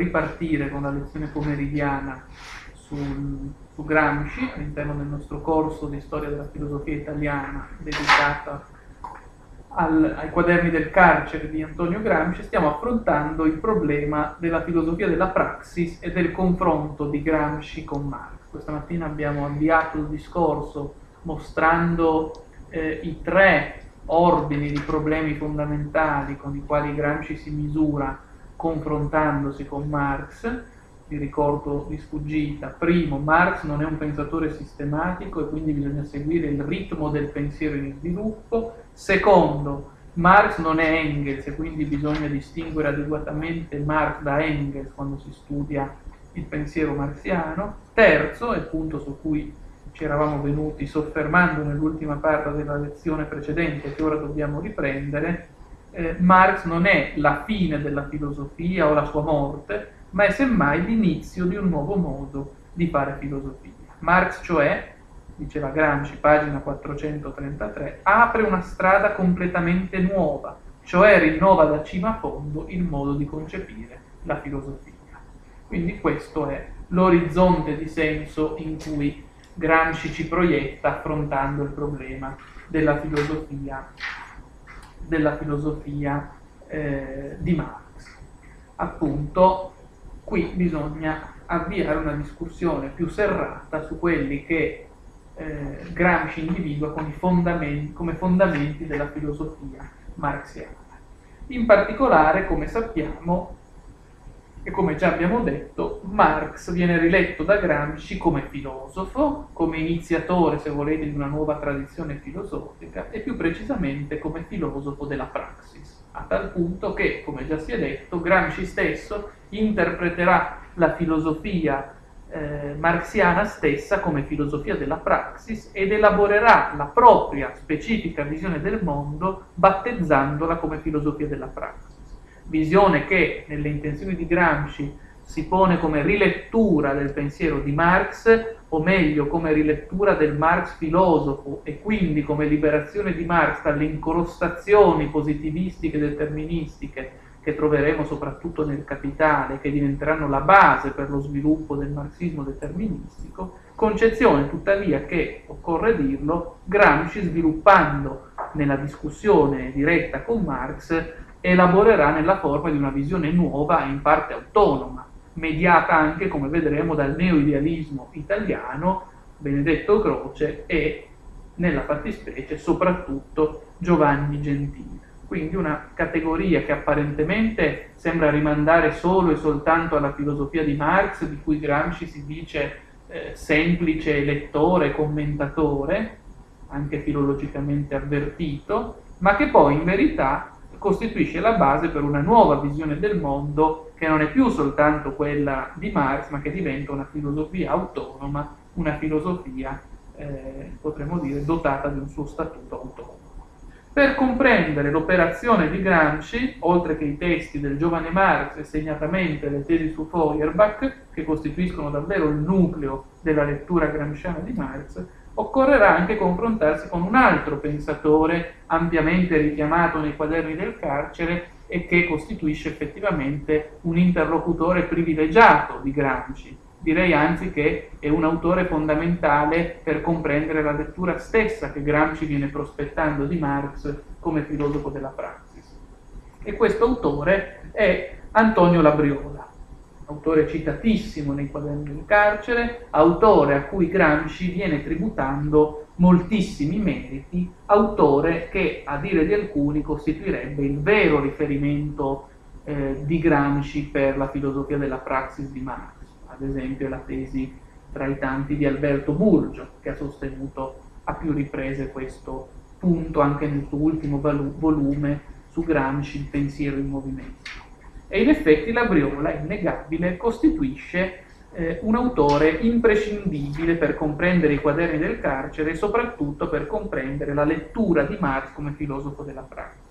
ripartire con la lezione pomeridiana sul, su Gramsci all'interno del nostro corso di storia della filosofia italiana dedicata al, ai quaderni del carcere di Antonio Gramsci, stiamo affrontando il problema della filosofia della praxis e del confronto di Gramsci con Marx. Questa mattina abbiamo avviato il discorso mostrando eh, i tre ordini di problemi fondamentali con i quali Gramsci si misura confrontandosi con Marx vi ricordo di sfuggita. Primo, Marx non è un pensatore sistematico e quindi bisogna seguire il ritmo del pensiero in sviluppo. Secondo, Marx non è Engels e quindi bisogna distinguere adeguatamente Marx da Engels quando si studia il pensiero marxiano. Terzo, e punto su cui ci eravamo venuti soffermando nell'ultima parte della lezione precedente che ora dobbiamo riprendere, eh, Marx non è la fine della filosofia o la sua morte, ma è semmai l'inizio di un nuovo modo di fare filosofia. Marx, cioè, diceva Gramsci, pagina 433, apre una strada completamente nuova, cioè rinnova da cima a fondo il modo di concepire la filosofia. Quindi questo è l'orizzonte di senso in cui Gramsci ci proietta affrontando il problema della filosofia, della filosofia eh, di Marx. Appunto, qui bisogna avviare una discussione più serrata su quelli che eh, Gramsci individua come fondamenti, come fondamenti della filosofia marxiana. In particolare, come sappiamo, e come già abbiamo detto, Marx viene riletto da Gramsci come filosofo, come iniziatore, se volete, di una nuova tradizione filosofica e più precisamente come filosofo della praxis, a tal punto che, come già si è detto, Gramsci stesso interpreterà la filosofia eh, marxiana stessa come filosofia della praxis ed elaborerà la propria specifica visione del mondo battezzandola come filosofia della praxis. Visione che nelle intenzioni di Gramsci si pone come rilettura del pensiero di Marx, o meglio come rilettura del Marx filosofo e quindi come liberazione di Marx dalle incrostazioni positivistiche e deterministiche che troveremo soprattutto nel Capitale, che diventeranno la base per lo sviluppo del marxismo deterministico, concezione tuttavia che, occorre dirlo, Gramsci sviluppando nella discussione diretta con Marx elaborerà nella forma di una visione nuova e in parte autonoma, mediata anche, come vedremo, dal neoidealismo italiano, Benedetto Croce e, nella fattispecie, soprattutto Giovanni Gentile. Quindi una categoria che apparentemente sembra rimandare solo e soltanto alla filosofia di Marx, di cui Gramsci si dice eh, semplice lettore, commentatore, anche filologicamente avvertito, ma che poi in verità costituisce la base per una nuova visione del mondo che non è più soltanto quella di Marx, ma che diventa una filosofia autonoma, una filosofia, eh, potremmo dire, dotata di un suo statuto autonomo. Per comprendere l'operazione di Gramsci, oltre che i testi del giovane Marx e segnatamente le tesi su Feuerbach, che costituiscono davvero il nucleo della lettura gramsciana di Marx, occorrerà anche confrontarsi con un altro pensatore ampiamente richiamato nei quaderni del carcere e che costituisce effettivamente un interlocutore privilegiato di Gramsci, direi anzi che è un autore fondamentale per comprendere la lettura stessa che Gramsci viene prospettando di Marx come filosofo della praxis. E questo autore è Antonio Labriola, autore citatissimo nei quaderni del carcere, autore a cui Gramsci viene tributando moltissimi meriti, autore che a dire di alcuni costituirebbe il vero riferimento eh, di Gramsci per la filosofia della praxis di Marx ad esempio la tesi tra i tanti di Alberto Burgio, che ha sostenuto a più riprese questo punto anche nel suo ultimo volume su Gramsci, il pensiero in movimento. E in effetti la Briola, innegabile, costituisce eh, un autore imprescindibile per comprendere i quaderni del carcere e soprattutto per comprendere la lettura di Marx come filosofo della pratica.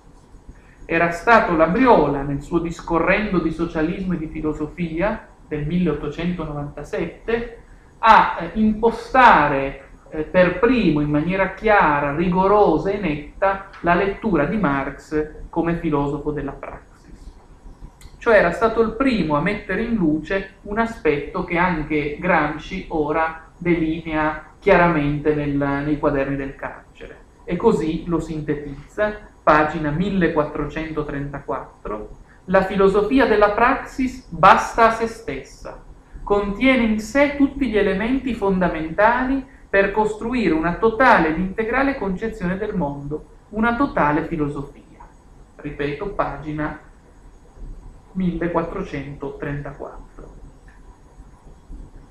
Era stato la Briola, nel suo discorrendo di socialismo e di filosofia, del 1897 a eh, impostare eh, per primo in maniera chiara, rigorosa e netta la lettura di Marx come filosofo della praxis. Cioè era stato il primo a mettere in luce un aspetto che anche Gramsci ora delinea chiaramente nel, nei quaderni del carcere. E così lo sintetizza, pagina 1434, la filosofia della praxis basta a se stessa, contiene in sé tutti gli elementi fondamentali per costruire una totale ed integrale concezione del mondo, una totale filosofia. Ripeto, pagina 1434.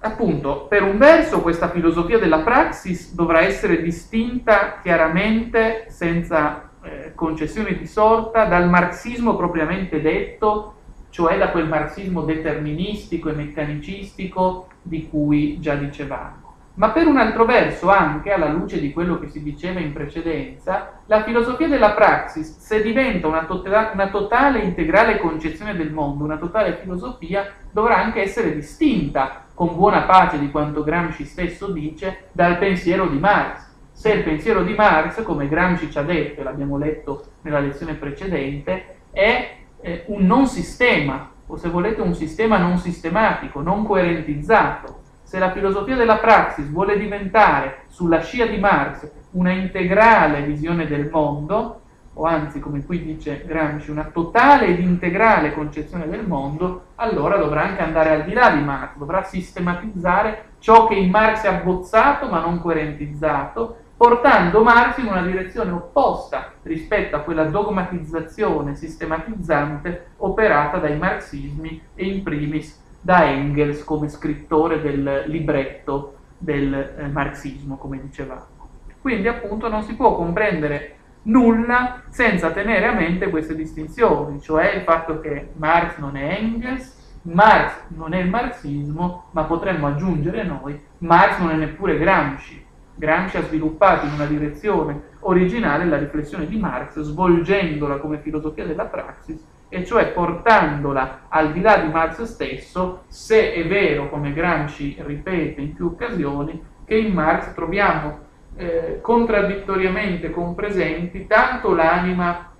Appunto, per un verso questa filosofia della praxis dovrà essere distinta chiaramente, senza eh, concessioni di sorta, dal marxismo propriamente detto, cioè da quel marxismo deterministico e meccanicistico di cui già dicevamo ma per un altro verso anche, alla luce di quello che si diceva in precedenza, la filosofia della praxis, se diventa una, to- una totale integrale concezione del mondo, una totale filosofia, dovrà anche essere distinta, con buona pace di quanto Gramsci stesso dice, dal pensiero di Marx. Se il pensiero di Marx, come Gramsci ci ha detto, e l'abbiamo letto nella lezione precedente, è eh, un non sistema, o se volete un sistema non sistematico, non coerentizzato, se la filosofia della praxis vuole diventare, sulla scia di Marx, una integrale visione del mondo, o anzi, come qui dice Gramsci, una totale ed integrale concezione del mondo, allora dovrà anche andare al di là di Marx, dovrà sistematizzare ciò che in Marx è abbozzato ma non coerentizzato, portando Marx in una direzione opposta rispetto a quella dogmatizzazione sistematizzante operata dai marxismi e in primis da Engels come scrittore del libretto del eh, marxismo, come dicevamo. Quindi appunto non si può comprendere nulla senza tenere a mente queste distinzioni, cioè il fatto che Marx non è Engels, Marx non è il marxismo, ma potremmo aggiungere noi, Marx non è neppure Gramsci. Gramsci ha sviluppato in una direzione originale la riflessione di Marx, svolgendola come filosofia della praxis e cioè portandola al di là di Marx stesso, se è vero, come Gramsci ripete in più occasioni, che in Marx troviamo eh, contraddittoriamente compresenti tanto l'anima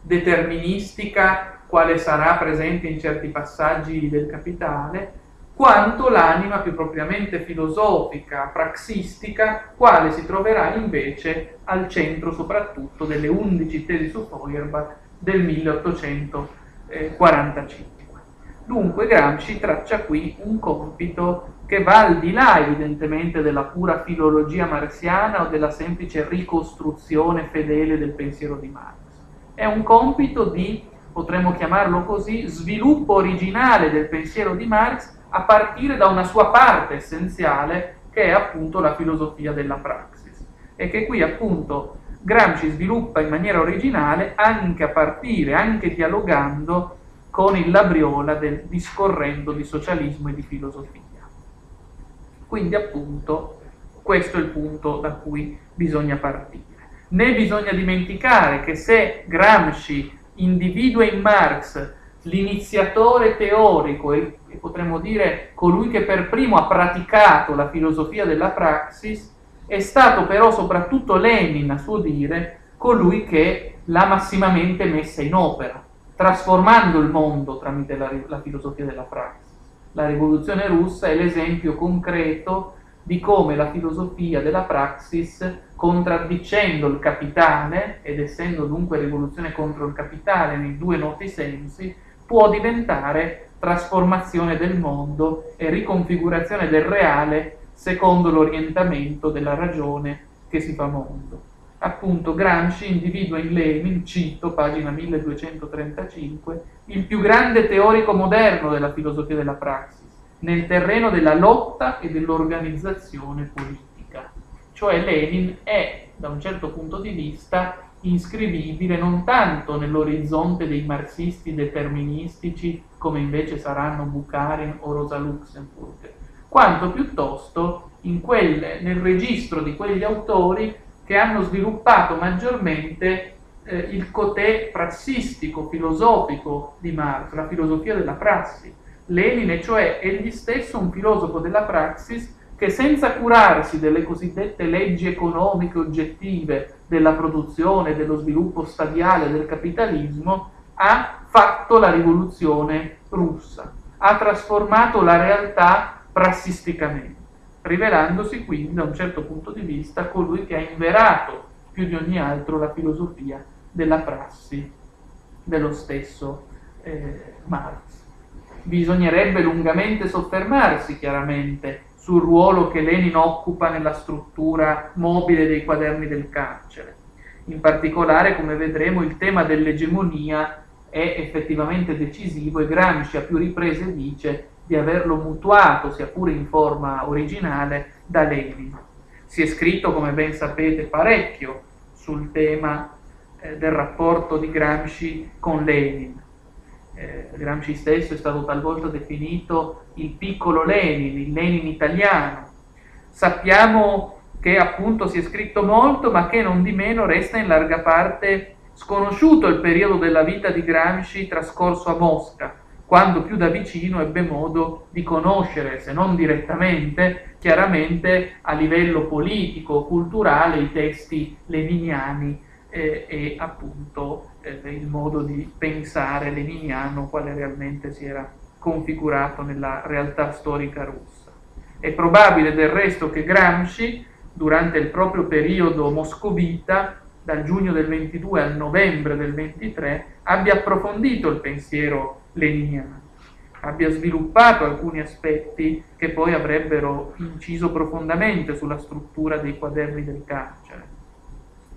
deterministica, quale sarà presente in certi passaggi del Capitale, quanto l'anima più propriamente filosofica, praxistica, quale si troverà invece al centro soprattutto delle undici tesi su Feuerbach del 1845. Dunque Gramsci traccia qui un compito che va al di là evidentemente della pura filologia marxiana o della semplice ricostruzione fedele del pensiero di Marx. È un compito di, potremmo chiamarlo così, sviluppo originale del pensiero di Marx a partire da una sua parte essenziale che è appunto la filosofia della praxis e che qui appunto Gramsci sviluppa in maniera originale anche a partire, anche dialogando con il Labriola del discorrendo di socialismo e di filosofia. Quindi appunto questo è il punto da cui bisogna partire. Né bisogna dimenticare che se Gramsci individua in Marx l'iniziatore teorico e potremmo dire colui che per primo ha praticato la filosofia della praxis, è stato però soprattutto Lenin, a suo dire, colui che l'ha massimamente messa in opera, trasformando il mondo tramite la, la filosofia della praxis. La rivoluzione russa è l'esempio concreto di come la filosofia della praxis, contraddicendo il capitale, ed essendo dunque rivoluzione contro il capitale nei due noti sensi, può diventare trasformazione del mondo e riconfigurazione del reale secondo l'orientamento della ragione che si fa mondo. Appunto Gramsci individua in Lenin, cito, pagina 1235, il più grande teorico moderno della filosofia della praxis, nel terreno della lotta e dell'organizzazione politica. Cioè Lenin è, da un certo punto di vista, iscrivibile non tanto nell'orizzonte dei marxisti deterministici, come invece saranno Bukharin o Rosa Luxemburg, quanto piuttosto quelle, nel registro di quegli autori che hanno sviluppato maggiormente eh, il cotè prassistico, filosofico di Marx, la filosofia della prassi. Lenin è cioè egli stesso un filosofo della praxis che senza curarsi delle cosiddette leggi economiche oggettive della produzione, dello sviluppo stadiale del capitalismo, ha fatto la rivoluzione russa, ha trasformato la realtà prassisticamente, rivelandosi quindi da un certo punto di vista colui che ha inverato più di ogni altro la filosofia della prassi dello stesso eh, Marx. Bisognerebbe lungamente soffermarsi chiaramente sul ruolo che Lenin occupa nella struttura mobile dei quaderni del carcere. In particolare, come vedremo, il tema dell'egemonia è effettivamente decisivo e Gramsci a più riprese dice di averlo mutuato, sia pure in forma originale, da Lenin. Si è scritto, come ben sapete, parecchio sul tema eh, del rapporto di Gramsci con Lenin. Eh, Gramsci stesso è stato talvolta definito il piccolo Lenin, il Lenin italiano. Sappiamo che appunto si è scritto molto, ma che non di meno resta in larga parte sconosciuto il periodo della vita di Gramsci trascorso a Mosca, quando più da vicino ebbe modo di conoscere, se non direttamente, chiaramente a livello politico, culturale, i testi leniniani eh, e appunto eh, il modo di pensare leniniano quale realmente si era configurato nella realtà storica russa. È probabile del resto che Gramsci, durante il proprio periodo moscovita, dal giugno del 22 al novembre del 23, abbia approfondito il pensiero leniniano, abbia sviluppato alcuni aspetti che poi avrebbero inciso profondamente sulla struttura dei quaderni del carcere.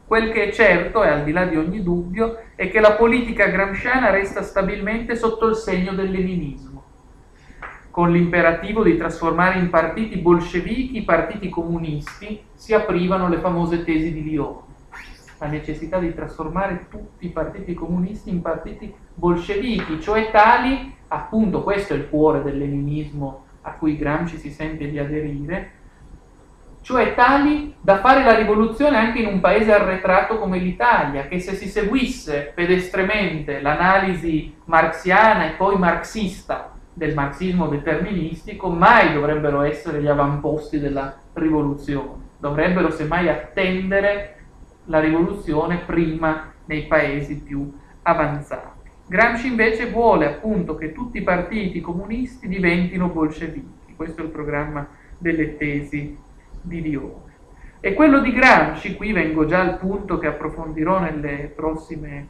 Quel che è certo, e al di là di ogni dubbio, è che la politica gramsciana resta stabilmente sotto il segno del leninismo, con l'imperativo di trasformare in partiti bolscevichi i partiti comunisti, si aprivano le famose tesi di Lione. La necessità di trasformare tutti i partiti comunisti in partiti bolscevichi, cioè tali, appunto questo è il cuore del leninismo a cui Gramsci si sente di aderire, cioè tali da fare la rivoluzione anche in un paese arretrato come l'Italia, che se si seguisse pedestremente l'analisi marxiana e poi marxista del marxismo deterministico, mai dovrebbero essere gli avamposti della rivoluzione, dovrebbero semmai attendere la rivoluzione prima nei paesi più avanzati. Gramsci invece vuole appunto che tutti i partiti comunisti diventino bolscevichi, questo è il programma delle tesi di Lione. E quello di Gramsci, qui vengo già al punto che approfondirò prossime,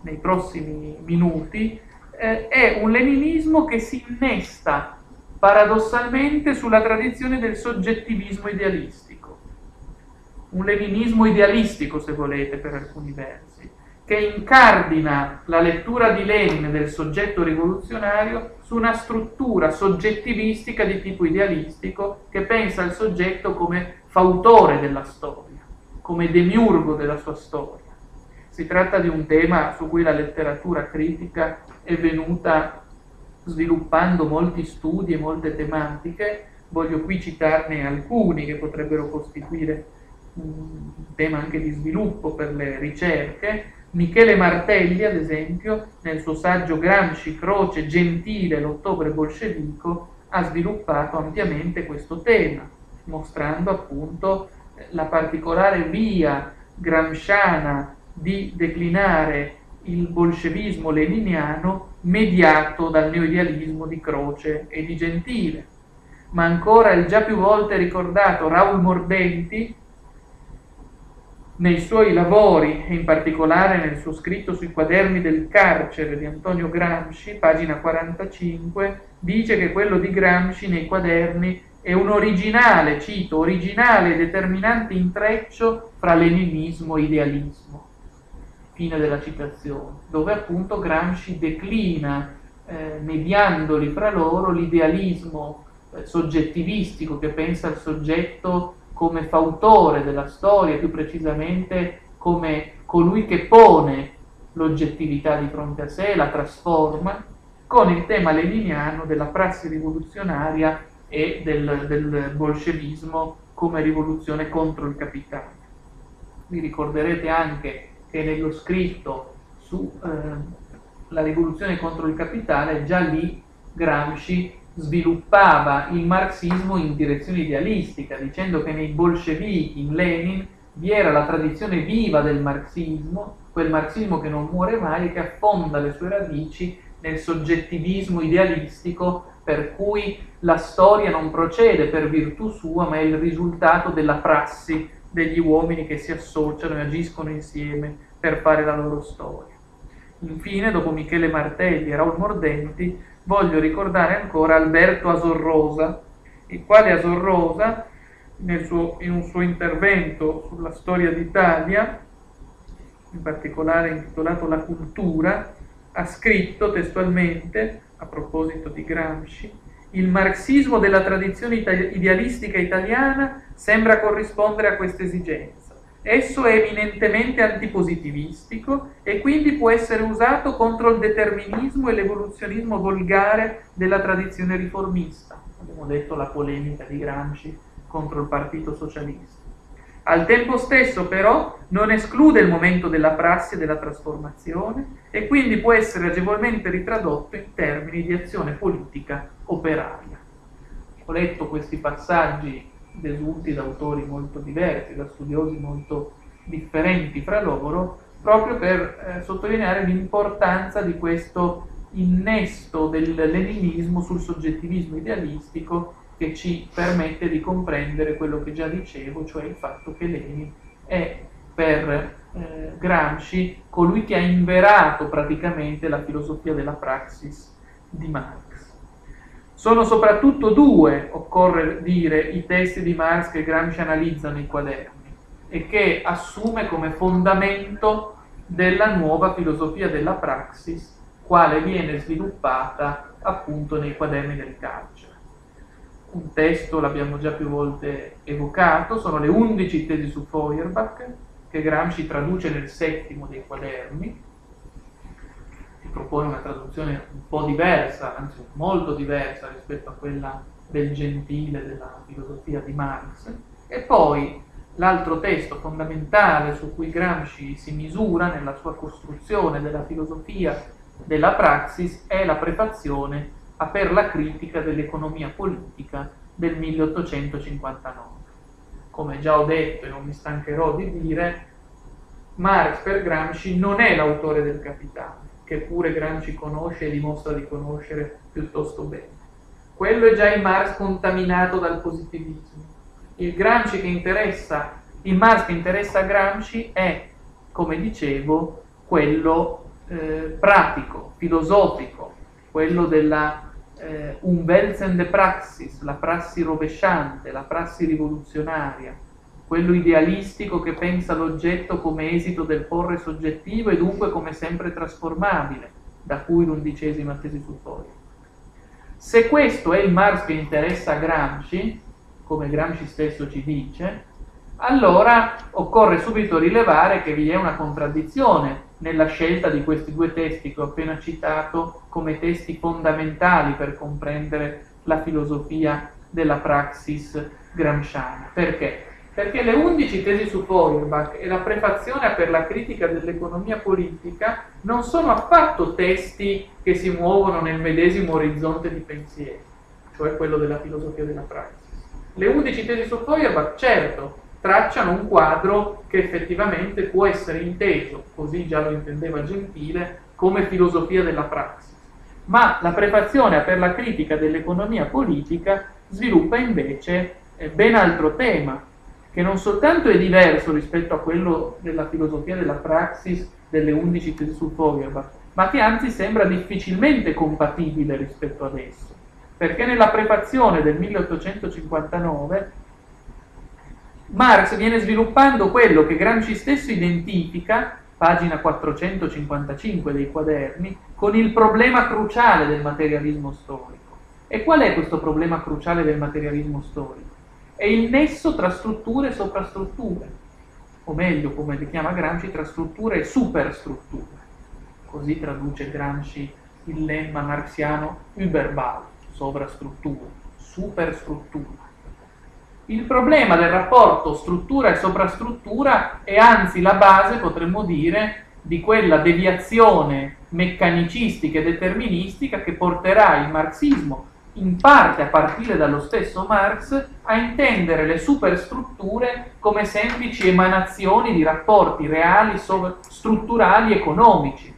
nei prossimi minuti, eh, è un leninismo che si innesta paradossalmente sulla tradizione del soggettivismo idealistico, un leninismo idealistico se volete per alcuni versi, che incardina la lettura di Lenin del soggetto rivoluzionario su una struttura soggettivistica di tipo idealistico che pensa il soggetto come fautore della storia, come demiurgo della sua storia. Si tratta di un tema su cui la letteratura critica è venuta sviluppando molti studi e molte tematiche, voglio qui citarne alcuni che potrebbero costituire un tema anche di sviluppo per le ricerche, Michele Martelli, ad esempio, nel suo saggio Gramsci, Croce, Gentile, l'ottobre bolscevico, ha sviluppato ampiamente questo tema, mostrando appunto la particolare via gramsciana di declinare il bolscevismo leniniano mediato dal neoidealismo di Croce e di Gentile. Ma ancora il già più volte ricordato Raul Mordenti, nei suoi lavori, e in particolare nel suo scritto sui quaderni del carcere di Antonio Gramsci, pagina 45, dice che quello di Gramsci nei quaderni è un originale, cito, originale e determinante intreccio fra leninismo e idealismo. Fine della citazione, dove appunto Gramsci declina, eh, mediandoli fra loro, l'idealismo eh, soggettivistico che pensa al soggetto come fautore della storia, più precisamente come colui che pone l'oggettività di fronte a sé, la trasforma, con il tema leniniano della prassi rivoluzionaria e del, del bolscevismo come rivoluzione contro il capitale. Vi ricorderete anche che nello scritto sulla eh, rivoluzione contro il capitale, già lì Gramsci sviluppava il marxismo in direzione idealistica, dicendo che nei bolscevichi, in Lenin, vi era la tradizione viva del marxismo quel marxismo che non muore mai e che affonda le sue radici nel soggettivismo idealistico per cui la storia non procede per virtù sua, ma è il risultato della prassi degli uomini che si associano e agiscono insieme per fare la loro storia. Infine, dopo Michele Martelli e Raul Mordenti, voglio ricordare ancora Alberto Asorrosa, il quale Asorrosa, suo, in un suo intervento sulla storia d'Italia, in particolare intitolato La cultura, ha scritto testualmente, a proposito di Gramsci, il marxismo della tradizione idealistica italiana sembra corrispondere a questa esigenza. Esso è eminentemente antipositivistico e quindi può essere usato contro il determinismo e l'evoluzionismo volgare della tradizione riformista. Abbiamo detto la polemica di Gramsci contro il Partito Socialista. Al tempo stesso però non esclude il momento della prassi e della trasformazione e quindi può essere agevolmente ritradotto in termini di azione politica operaria. Ho letto questi passaggi desunti da autori molto diversi, da studiosi molto differenti fra loro, proprio per eh, sottolineare l'importanza di questo innesto del leninismo sul soggettivismo idealistico che ci permette di comprendere quello che già dicevo, cioè il fatto che Lenin è per eh, Gramsci colui che ha inverato praticamente la filosofia della praxis di Marx. Sono soprattutto due, occorre dire, i testi di Marx che Gramsci analizza nei quaderni e che assume come fondamento della nuova filosofia della praxis, quale viene sviluppata appunto nei quaderni del carcere. Un testo, l'abbiamo già più volte evocato, sono le 11 tesi su Feuerbach, che Gramsci traduce nel settimo dei quaderni, propone una traduzione un po' diversa, anzi molto diversa rispetto a quella del gentile della filosofia di Marx, e poi l'altro testo fondamentale su cui Gramsci si misura nella sua costruzione della filosofia della praxis è la prefazione a per la critica dell'economia politica del 1859. Come già ho detto e non mi stancherò di dire, Marx per Gramsci non è l'autore del Capitale, che pure Gramsci conosce e dimostra di conoscere piuttosto bene. Quello è già il Marx contaminato dal positivismo. Il Gramsci che interessa, il Marx che interessa a Gramsci è, come dicevo, quello eh, pratico, filosofico, quello della eh, un Welsen de Praxis, la prassi rovesciante, la prassi rivoluzionaria, quello idealistico che pensa l'oggetto come esito del porre soggettivo e dunque come sempre trasformabile, da cui l'undicesima tesi foglio. Se questo è il Marx che interessa a Gramsci, come Gramsci stesso ci dice, allora occorre subito rilevare che vi è una contraddizione nella scelta di questi due testi che ho appena citato come testi fondamentali per comprendere la filosofia della praxis gramsciana. Perché? Perché le undici tesi su Feuerbach e la prefazione per la critica dell'economia politica non sono affatto testi che si muovono nel medesimo orizzonte di pensiero, cioè quello della filosofia della praxis. Le undici tesi su Feuerbach, certo, tracciano un quadro che effettivamente può essere inteso, così già lo intendeva Gentile, come filosofia della praxis. Ma la prefazione per la critica dell'economia politica sviluppa invece eh, ben altro tema, che non soltanto è diverso rispetto a quello della filosofia della praxis delle 11 tesi su Feuerbach, ma che anzi sembra difficilmente compatibile rispetto ad esso. Perché nella prefazione del 1859 Marx viene sviluppando quello che Gramsci stesso identifica, pagina 455 dei quaderni, con il problema cruciale del materialismo storico. E qual è questo problema cruciale del materialismo storico? È il nesso tra strutture e sovrastrutture, o meglio, come li chiama Gramsci, tra strutture e superstrutture. Così traduce Gramsci il lemma marxiano Überbau, sovrastruttura, superstruttura. Il problema del rapporto struttura e sovrastruttura è anzi la base, potremmo dire, di quella deviazione meccanicistica e deterministica che porterà il marxismo in parte a partire dallo stesso Marx, a intendere le superstrutture come semplici emanazioni di rapporti reali, strutturali, economici.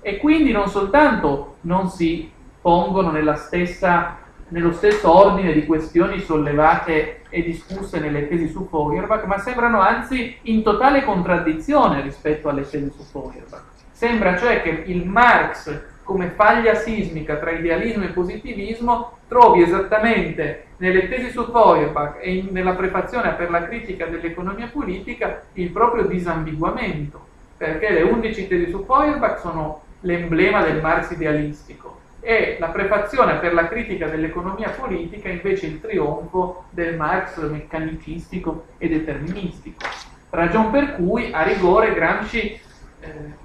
E quindi non soltanto non si pongono stessa, nello stesso ordine di questioni sollevate e discusse nelle tesi su Feuerbach, ma sembrano anzi in totale contraddizione rispetto alle tesi su Feuerbach. Sembra cioè che il Marx come faglia sismica tra idealismo e positivismo trovi esattamente nelle tesi su Feuerbach e in, nella prefazione per la critica dell'economia politica il proprio disambiguamento, perché le 11 tesi su Feuerbach sono l'emblema del Marx idealistico e la prefazione per la critica dell'economia politica invece il trionfo del Marx meccanicistico e deterministico. Ragion per cui a rigore Gramsci eh,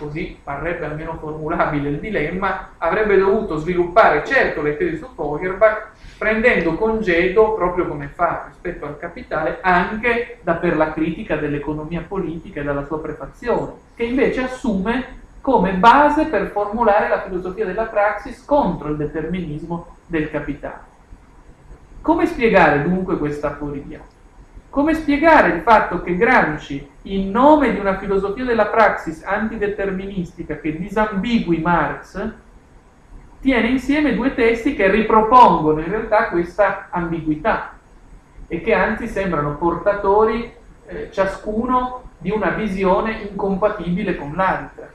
così parrebbe almeno formulabile il dilemma, avrebbe dovuto sviluppare certo le tesi su Feuerbach, prendendo congedo, proprio come fa rispetto al capitale, anche da per la critica dell'economia politica e dalla sua prefazione, che invece assume come base per formulare la filosofia della praxis contro il determinismo del capitale. Come spiegare dunque questa aporia? Come spiegare il fatto che Gramsci, in nome di una filosofia della praxis antideterministica che disambigui Marx, tiene insieme due testi che ripropongono in realtà questa ambiguità e che anzi sembrano portatori eh, ciascuno di una visione incompatibile con l'altra.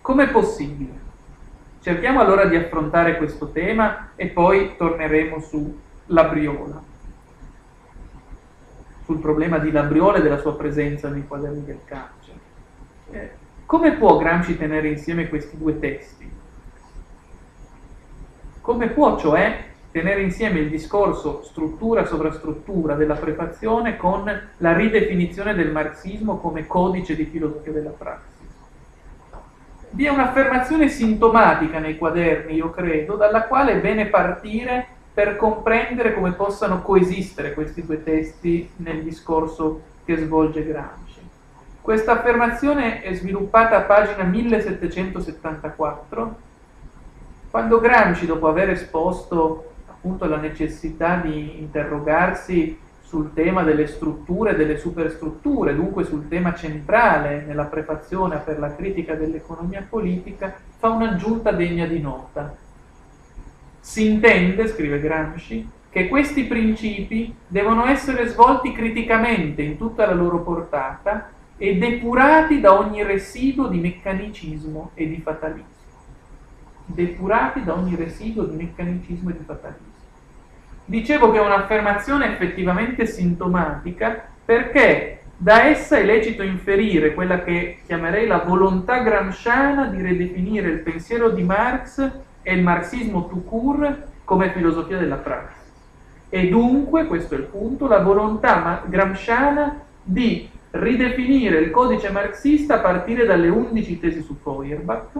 Com'è possibile? Cerchiamo allora di affrontare questo tema e poi torneremo sulla briola sul problema di Labriole e della sua presenza nei quaderni del carcere. Eh, come può Gramsci tenere insieme questi due testi? Come può, cioè, tenere insieme il discorso struttura-sovrastruttura della prefazione con la ridefinizione del marxismo come codice di filosofia della praxis? Vi è un'affermazione sintomatica nei quaderni, io credo, dalla quale è bene partire per comprendere come possano coesistere questi due testi nel discorso che svolge Gramsci. Questa affermazione è sviluppata a pagina 1774, quando Gramsci, dopo aver esposto appunto la necessità di interrogarsi sul tema delle strutture e delle superstrutture, dunque sul tema centrale nella prefazione per la critica dell'economia politica, fa un'aggiunta degna di nota si intende, scrive Gramsci, che questi principi devono essere svolti criticamente in tutta la loro portata e depurati da ogni residuo di meccanicismo e di fatalismo. Depurati da ogni residuo di meccanicismo e di fatalismo. Dicevo che è un'affermazione effettivamente sintomatica perché da essa è lecito inferire quella che chiamerei la volontà gramsciana di ridefinire il pensiero di Marx e il marxismo tout court come filosofia della praxis. E dunque, questo è il punto, la volontà gramsciana di ridefinire il codice marxista a partire dalle 11 tesi su Feuerbach,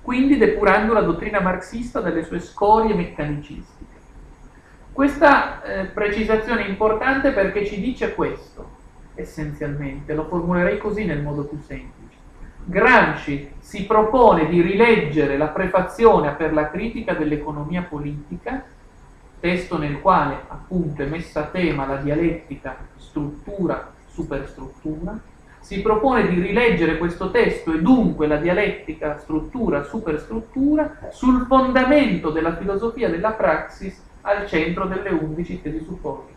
quindi depurando la dottrina marxista dalle sue scorie meccanicistiche. Questa eh, precisazione è importante perché ci dice questo, essenzialmente, lo formulerei così nel modo più semplice. Gramsci si propone di rileggere la prefazione per la critica dell'economia politica, testo nel quale appunto è messa a tema la dialettica struttura-superstruttura, si propone di rileggere questo testo e dunque la dialettica struttura-superstruttura sul fondamento della filosofia della praxis al centro delle undici tesi supporti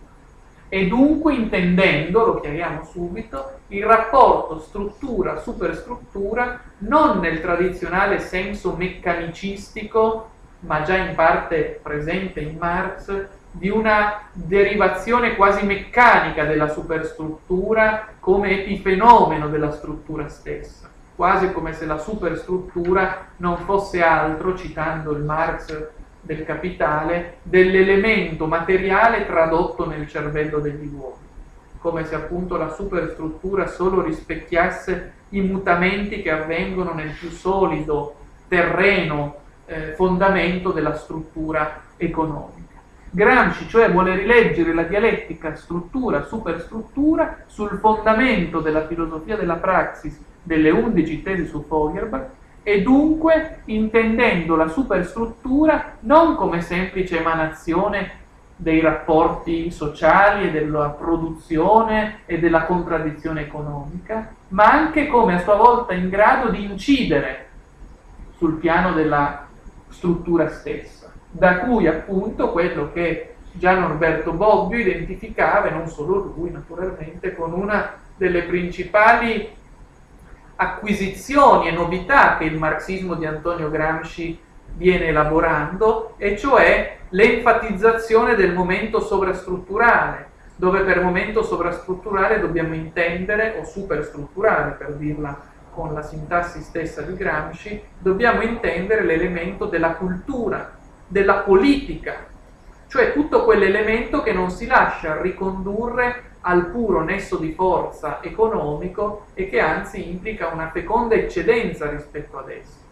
e dunque intendendo, lo chiariamo subito, il rapporto struttura-superstruttura non nel tradizionale senso meccanicistico, ma già in parte presente in Marx, di una derivazione quasi meccanica della superstruttura come epifenomeno della struttura stessa, quasi come se la superstruttura non fosse altro, citando il Marx del capitale dell'elemento materiale tradotto nel cervello degli uomini, come se appunto la superstruttura solo rispecchiasse i mutamenti che avvengono nel più solido terreno eh, fondamento della struttura economica. Gramsci cioè vuole rileggere la dialettica struttura-superstruttura sul fondamento della filosofia della praxis delle undici tesi su Feuerbach e dunque intendendo la superstruttura non come semplice emanazione dei rapporti sociali e della produzione e della contraddizione economica, ma anche come a sua volta in grado di incidere sul piano della struttura stessa, da cui appunto quello che già Norberto Bobbio identificava, e non solo lui naturalmente, con una delle principali acquisizioni e novità che il marxismo di Antonio Gramsci viene elaborando, e cioè l'enfatizzazione del momento sovrastrutturale, dove per momento sovrastrutturale dobbiamo intendere, o superstrutturale per dirla con la sintassi stessa di Gramsci, dobbiamo intendere l'elemento della cultura, della politica, cioè tutto quell'elemento che non si lascia ricondurre al puro nesso di forza economico e che anzi implica una feconda eccedenza rispetto ad esso.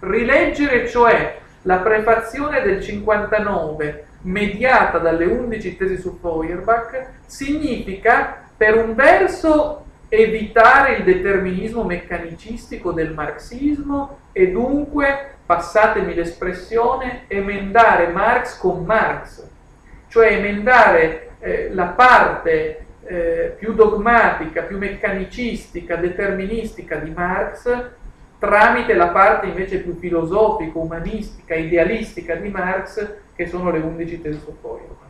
Rileggere cioè la prefazione del 59 mediata dalle 11 tesi su Feuerbach significa per un verso evitare il determinismo meccanicistico del marxismo e dunque, passatemi l'espressione, emendare Marx con Marx, cioè emendare eh, la parte eh, più dogmatica, più meccanicistica, deterministica di Marx tramite la parte invece più filosofica, umanistica, idealistica di Marx, che sono le undici Feuerbach.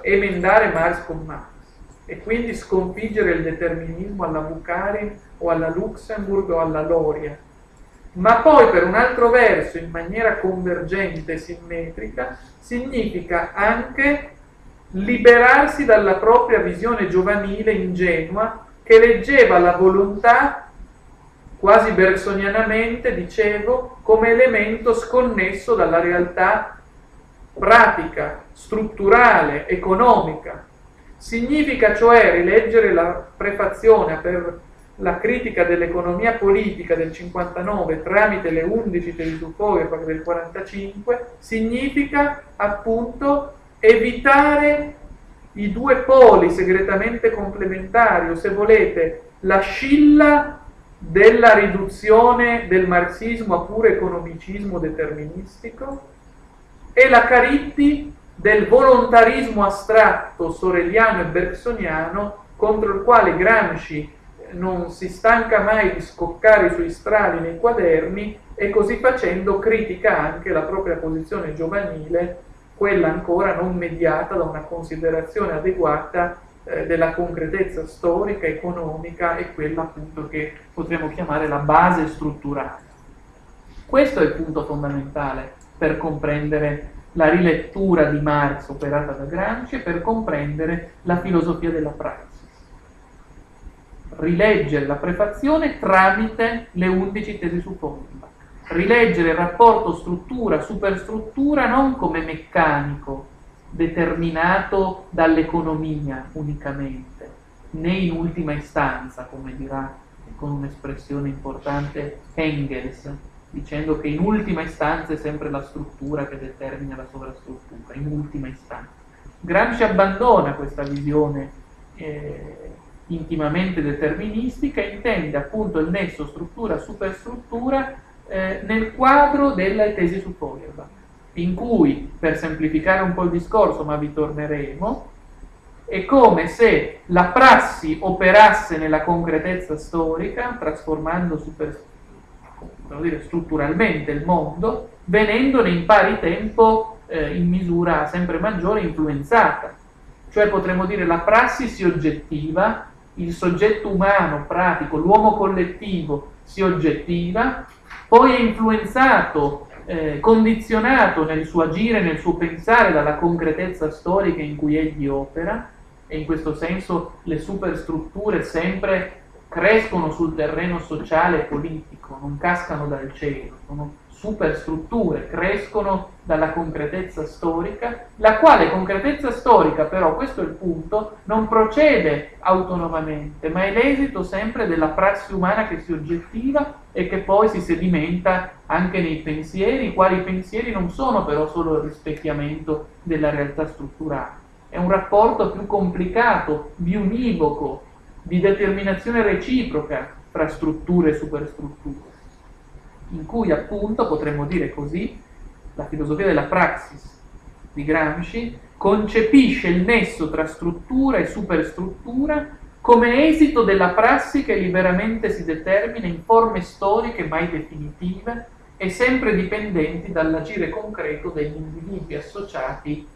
Emendare Marx con Marx e quindi sconfiggere il determinismo alla Bucari o alla Luxemburg o alla Loria. Ma poi per un altro verso, in maniera convergente e simmetrica, significa anche liberarsi dalla propria visione giovanile ingenua che leggeva la volontà quasi bersonianamente, dicevo, come elemento sconnesso dalla realtà pratica, strutturale, economica. Significa cioè rileggere la prefazione per la critica dell'economia politica del 59 tramite le 11 tesi su Feuerbach del 45, significa appunto evitare i due poli segretamente complementari, o se volete, la scilla della riduzione del marxismo a puro economicismo deterministico e la Caritti del volontarismo astratto soreliano e bergsoniano contro il quale Gramsci non si stanca mai di scoccare i suoi strali nei quaderni e così facendo critica anche la propria posizione giovanile quella ancora non mediata da una considerazione adeguata eh, della concretezza storica, economica e quella appunto che potremmo chiamare la base strutturale. Questo è il punto fondamentale per comprendere la rilettura di Marx operata da Gramsci e per comprendere la filosofia della praxis. Rileggere la prefazione tramite le undici tesi su Feuerbach rileggere il rapporto struttura-superstruttura non come meccanico, determinato dall'economia unicamente, né in ultima istanza, come dirà con un'espressione importante Engels, dicendo che in ultima istanza è sempre la struttura che determina la sovrastruttura, in ultima istanza. Gramsci abbandona questa visione eh, intimamente deterministica e intende appunto il nesso struttura-superstruttura eh, nel quadro della tesi su Feuerbach, in cui, per semplificare un po' il discorso, ma vi torneremo, è come se la prassi operasse nella concretezza storica, trasformando super, dire, strutturalmente il mondo, venendone in pari tempo, eh, in misura sempre maggiore, influenzata. Cioè potremmo dire la prassi si oggettiva, il soggetto umano, pratico, l'uomo collettivo si oggettiva poi è influenzato, eh, condizionato nel suo agire, nel suo pensare dalla concretezza storica in cui egli opera e in questo senso le superstrutture sempre crescono sul terreno sociale e politico, non cascano dal cielo, sono superstrutture, crescono dalla concretezza storica, la quale concretezza storica però, questo è il punto, non procede autonomamente, ma è l'esito sempre della prassi umana che si oggettiva e che poi si sedimenta anche nei pensieri, i quali pensieri non sono però solo il rispecchiamento della realtà strutturale, è un rapporto più complicato, biunivoco, di determinazione reciproca fra strutture e superstrutture. In cui appunto, potremmo dire così, la filosofia della praxis di Gramsci concepisce il nesso tra struttura e superstruttura come esito della prassi che liberamente si determina in forme storiche mai definitive e sempre dipendenti dall'agire concreto degli individui associati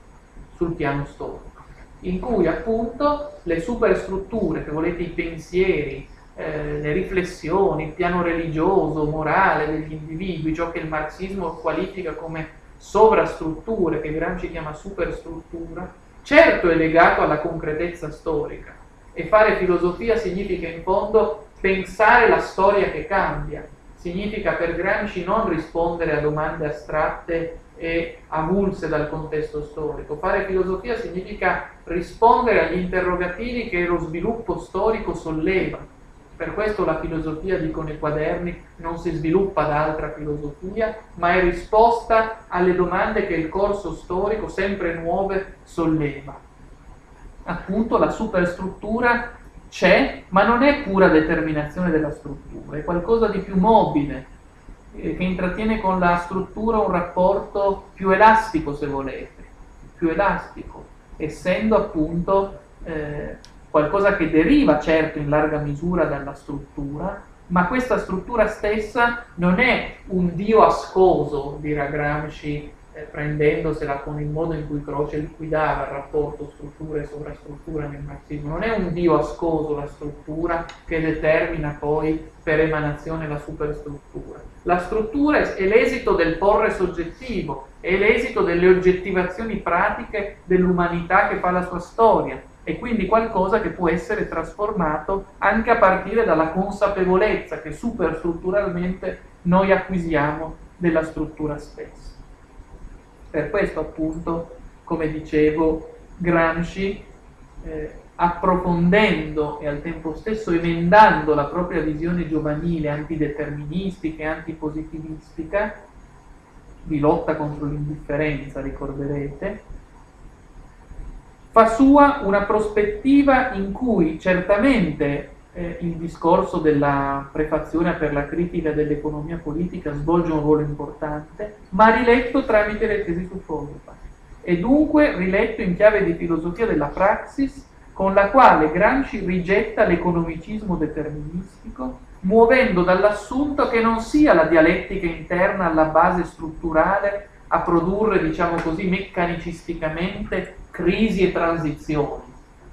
sul piano storico, in cui appunto le superstrutture, che volete i pensieri, eh, le riflessioni, il piano religioso, morale degli individui, ciò che il marxismo qualifica come sovrastrutture, che Gramsci chiama superstruttura, certo è legato alla concretezza storica e fare filosofia significa in fondo pensare la storia che cambia, significa per Gramsci non rispondere a domande astratte e avulse dal contesto storico. Fare filosofia significa rispondere agli interrogativi che lo sviluppo storico solleva. Per questo la filosofia, dicono i quaderni, non si sviluppa da altra filosofia, ma è risposta alle domande che il corso storico, sempre nuove, solleva. Appunto la superstruttura c'è, ma non è pura determinazione della struttura, è qualcosa di più mobile, eh, che intrattiene con la struttura un rapporto più elastico, se volete, più elastico, essendo appunto eh, qualcosa che deriva certo in larga misura dalla struttura, ma questa struttura stessa non è un Dio ascoso, dirà Gramsci, eh, prendendosela con il modo in cui Croce liquidava il rapporto struttura e sovrastruttura nel marxismo. Non è un Dio ascoso la struttura che determina poi per emanazione la superstruttura. La struttura è l'esito del porre soggettivo, è l'esito delle oggettivazioni pratiche dell'umanità che fa la sua storia e quindi qualcosa che può essere trasformato anche a partire dalla consapevolezza che superstrutturalmente noi acquisiamo della struttura stessa. Per questo appunto, come dicevo, Gramsci, eh, approfondendo e al tempo stesso emendando la propria visione giovanile antideterministica e antipositivistica, di lotta contro l'indifferenza, ricorderete, fa sua una prospettiva in cui certamente eh, il discorso della prefazione per la critica dell'economia politica svolge un ruolo importante, ma riletto tramite le tesi su Feuerbach. E dunque riletto in chiave di filosofia della praxis con la quale Gramsci rigetta l'economicismo deterministico, muovendo dall'assunto che non sia la dialettica interna alla base strutturale a produrre, diciamo così, meccanicisticamente crisi e transizioni,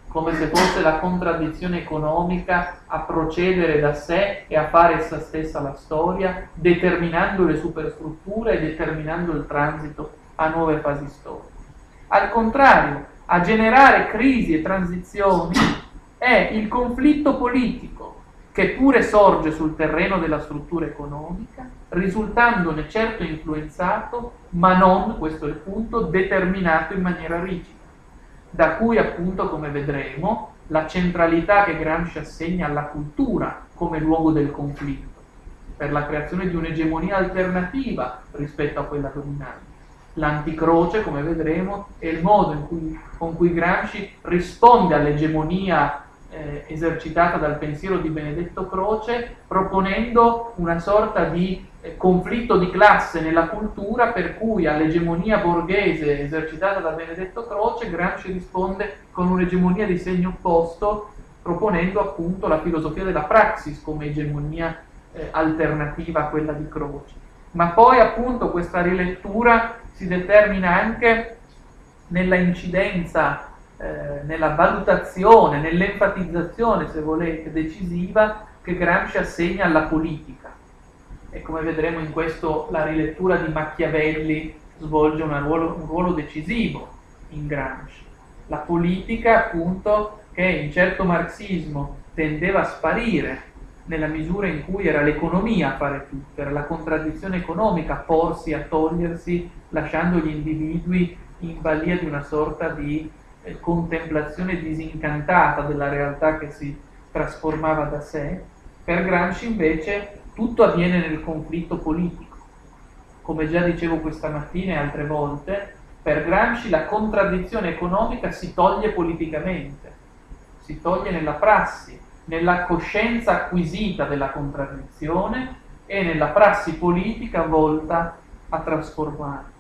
come se fosse la contraddizione economica a procedere da sé e a fare essa stessa la storia, determinando le superstrutture e determinando il transito a nuove fasi storiche. Al contrario, a generare crisi e transizioni è il conflitto politico che pure sorge sul terreno della struttura economica, risultandone certo influenzato, ma non, questo è il punto, determinato in maniera rigida da cui appunto, come vedremo, la centralità che Gramsci assegna alla cultura come luogo del conflitto, per la creazione di un'egemonia alternativa rispetto a quella dominante. L'anticroce, come vedremo, è il modo cui, con cui Gramsci risponde all'egemonia eh, esercitata dal pensiero di Benedetto Croce, proponendo una sorta di conflitto di classe nella cultura per cui all'egemonia borghese esercitata da Benedetto Croce Gramsci risponde con un'egemonia di segno opposto, proponendo appunto la filosofia della praxis come egemonia eh, alternativa a quella di Croce. Ma poi appunto questa rilettura si determina anche nella incidenza eh, nella valutazione, nell'enfatizzazione, se volete, decisiva che Gramsci assegna alla politica. E come vedremo in questo la rilettura di Machiavelli svolge ruolo, un ruolo decisivo in Gramsci. La politica, appunto, che in certo marxismo tendeva a sparire nella misura in cui era l'economia a fare tutto, era la contraddizione economica a porsi, a togliersi, lasciando gli individui in balia di una sorta di eh, contemplazione disincantata della realtà che si trasformava da sé, per Gramsci invece tutto avviene nel conflitto politico. Come già dicevo questa mattina e altre volte, per Gramsci la contraddizione economica si toglie politicamente, si toglie nella prassi, nella coscienza acquisita della contraddizione e nella prassi politica volta a trasformarla.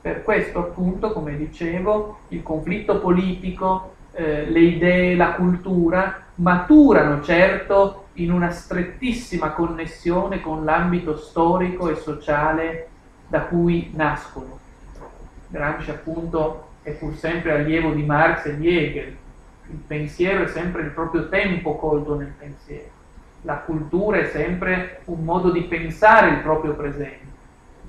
Per questo appunto, come dicevo, il conflitto politico, eh, le idee, la cultura maturano certo in una strettissima connessione con l'ambito storico e sociale da cui nascono. Gramsci appunto è pur sempre allievo di Marx e di Hegel, il pensiero è sempre il proprio tempo colto nel pensiero, la cultura è sempre un modo di pensare il proprio presente.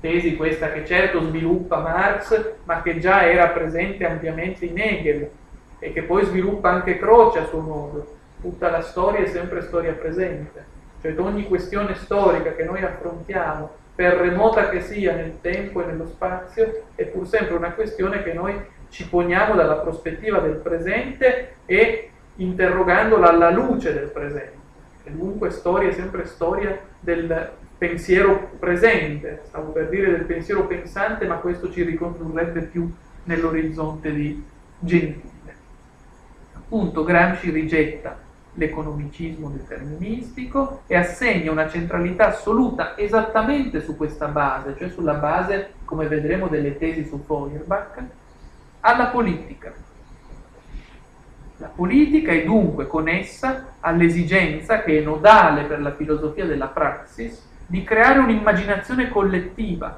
Tesi questa che certo sviluppa Marx, ma che già era presente ampiamente in Hegel e che poi sviluppa anche Croce a suo modo. Tutta la storia è sempre storia presente, cioè ogni questione storica che noi affrontiamo, per remota che sia nel tempo e nello spazio, è pur sempre una questione che noi ci poniamo dalla prospettiva del presente e interrogandola alla luce del presente. E dunque storia è sempre storia del pensiero presente, stavo per dire del pensiero pensante, ma questo ci ricondurrebbe più nell'orizzonte di Gentile. Appunto Gramsci rigetta l'economicismo deterministico e assegna una centralità assoluta esattamente su questa base, cioè sulla base, come vedremo, delle tesi su Feuerbach, alla politica. La politica è dunque connessa all'esigenza che è nodale per la filosofia della praxis di creare un'immaginazione collettiva,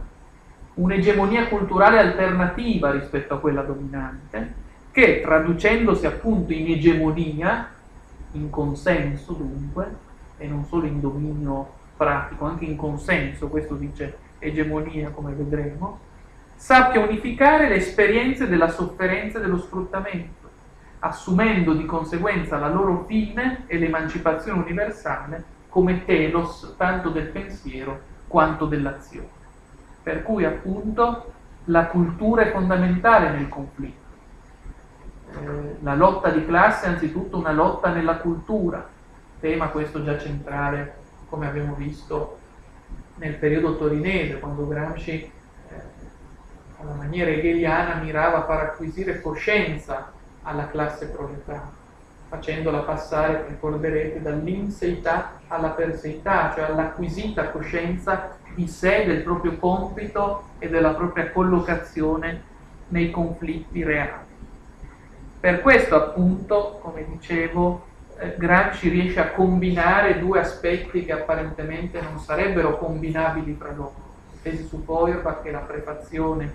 un'egemonia culturale alternativa rispetto a quella dominante, che traducendosi appunto in egemonia, in consenso dunque, e non solo in dominio pratico, anche in consenso, questo dice egemonia come vedremo, sappia unificare le esperienze della sofferenza e dello sfruttamento, assumendo di conseguenza la loro fine e l'emancipazione universale come telos tanto del pensiero quanto dell'azione. Per cui appunto la cultura è fondamentale nel conflitto. Eh, la lotta di classe è anzitutto una lotta nella cultura, tema questo già centrale come abbiamo visto nel periodo torinese, quando Gramsci alla maniera hegeliana mirava a far acquisire coscienza alla classe proletaria, facendola passare, ricorderete, dall'inseità alla perseità, cioè all'acquisita coscienza di sé, del proprio compito e della propria collocazione nei conflitti reali. Per questo appunto, come dicevo, eh, Gramsci riesce a combinare due aspetti che apparentemente non sarebbero combinabili fra loro. Tesi su Feuerbach e la prefazione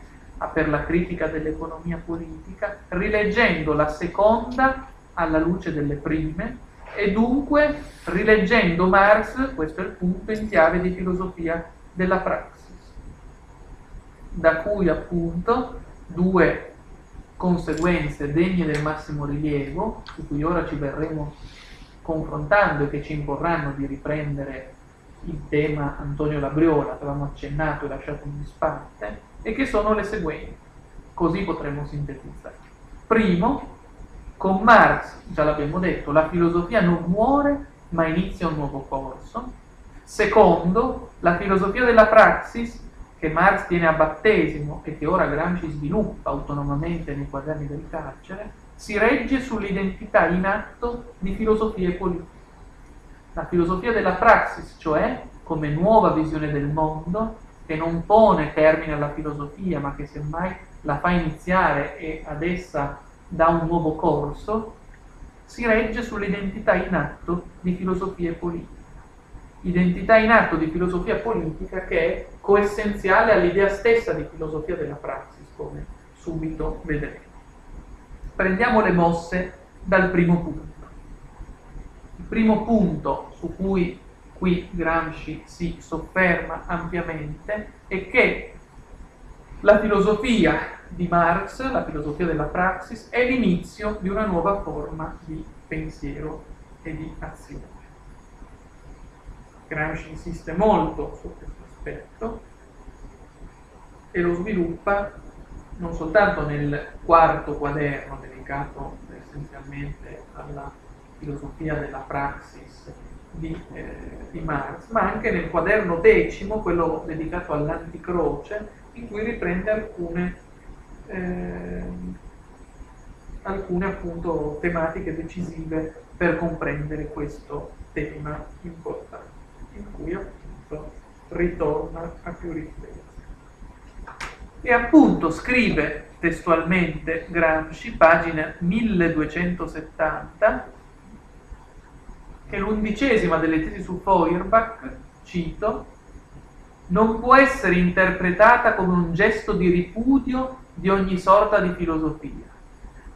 per la critica dell'economia politica, rileggendo la seconda alla luce delle prime e dunque rileggendo Marx, questo è il punto, in chiave di filosofia della praxis, da cui appunto due conseguenze degne del massimo rilievo, su cui ora ci verremo confrontando e che ci imporranno di riprendere il tema Antonio Labriola, che avevamo accennato e lasciato in disparte, e che sono le seguenti. Così potremmo sintetizzare. Primo, con Marx, già l'abbiamo detto, la filosofia non muore ma inizia un nuovo corso. Secondo, la filosofia della praxis, che Marx tiene a battesimo e che ora Gramsci sviluppa autonomamente nei quaderni del carcere, si regge sull'identità in atto di filosofie politiche. La filosofia della praxis, cioè come nuova visione del mondo, che non pone termine alla filosofia, ma che semmai la fa iniziare e ad essa dà un nuovo corso, si regge sull'identità in atto di filosofia politica. Identità in atto di filosofia politica che è coessenziale all'idea stessa di filosofia della praxis, come subito vedremo. Prendiamo le mosse dal primo punto. Il primo punto su cui qui Gramsci si sofferma ampiamente, è che la filosofia di Marx, la filosofia della praxis, è l'inizio di una nuova forma di pensiero e di azione. Gramsci insiste molto su questo aspetto e lo sviluppa non soltanto nel quarto quaderno dedicato essenzialmente alla filosofia della praxis di, eh, di, Marx, ma anche nel quaderno decimo, quello dedicato all'anticroce, in cui riprende alcune, eh, alcune appunto tematiche decisive per comprendere questo tema importante, in cui appunto ritorna a più riprese. E appunto scrive testualmente Gramsci, pagina 1270, che l'undicesima delle tesi su Feuerbach, cito, non può essere interpretata come un gesto di ripudio di ogni sorta di filosofia,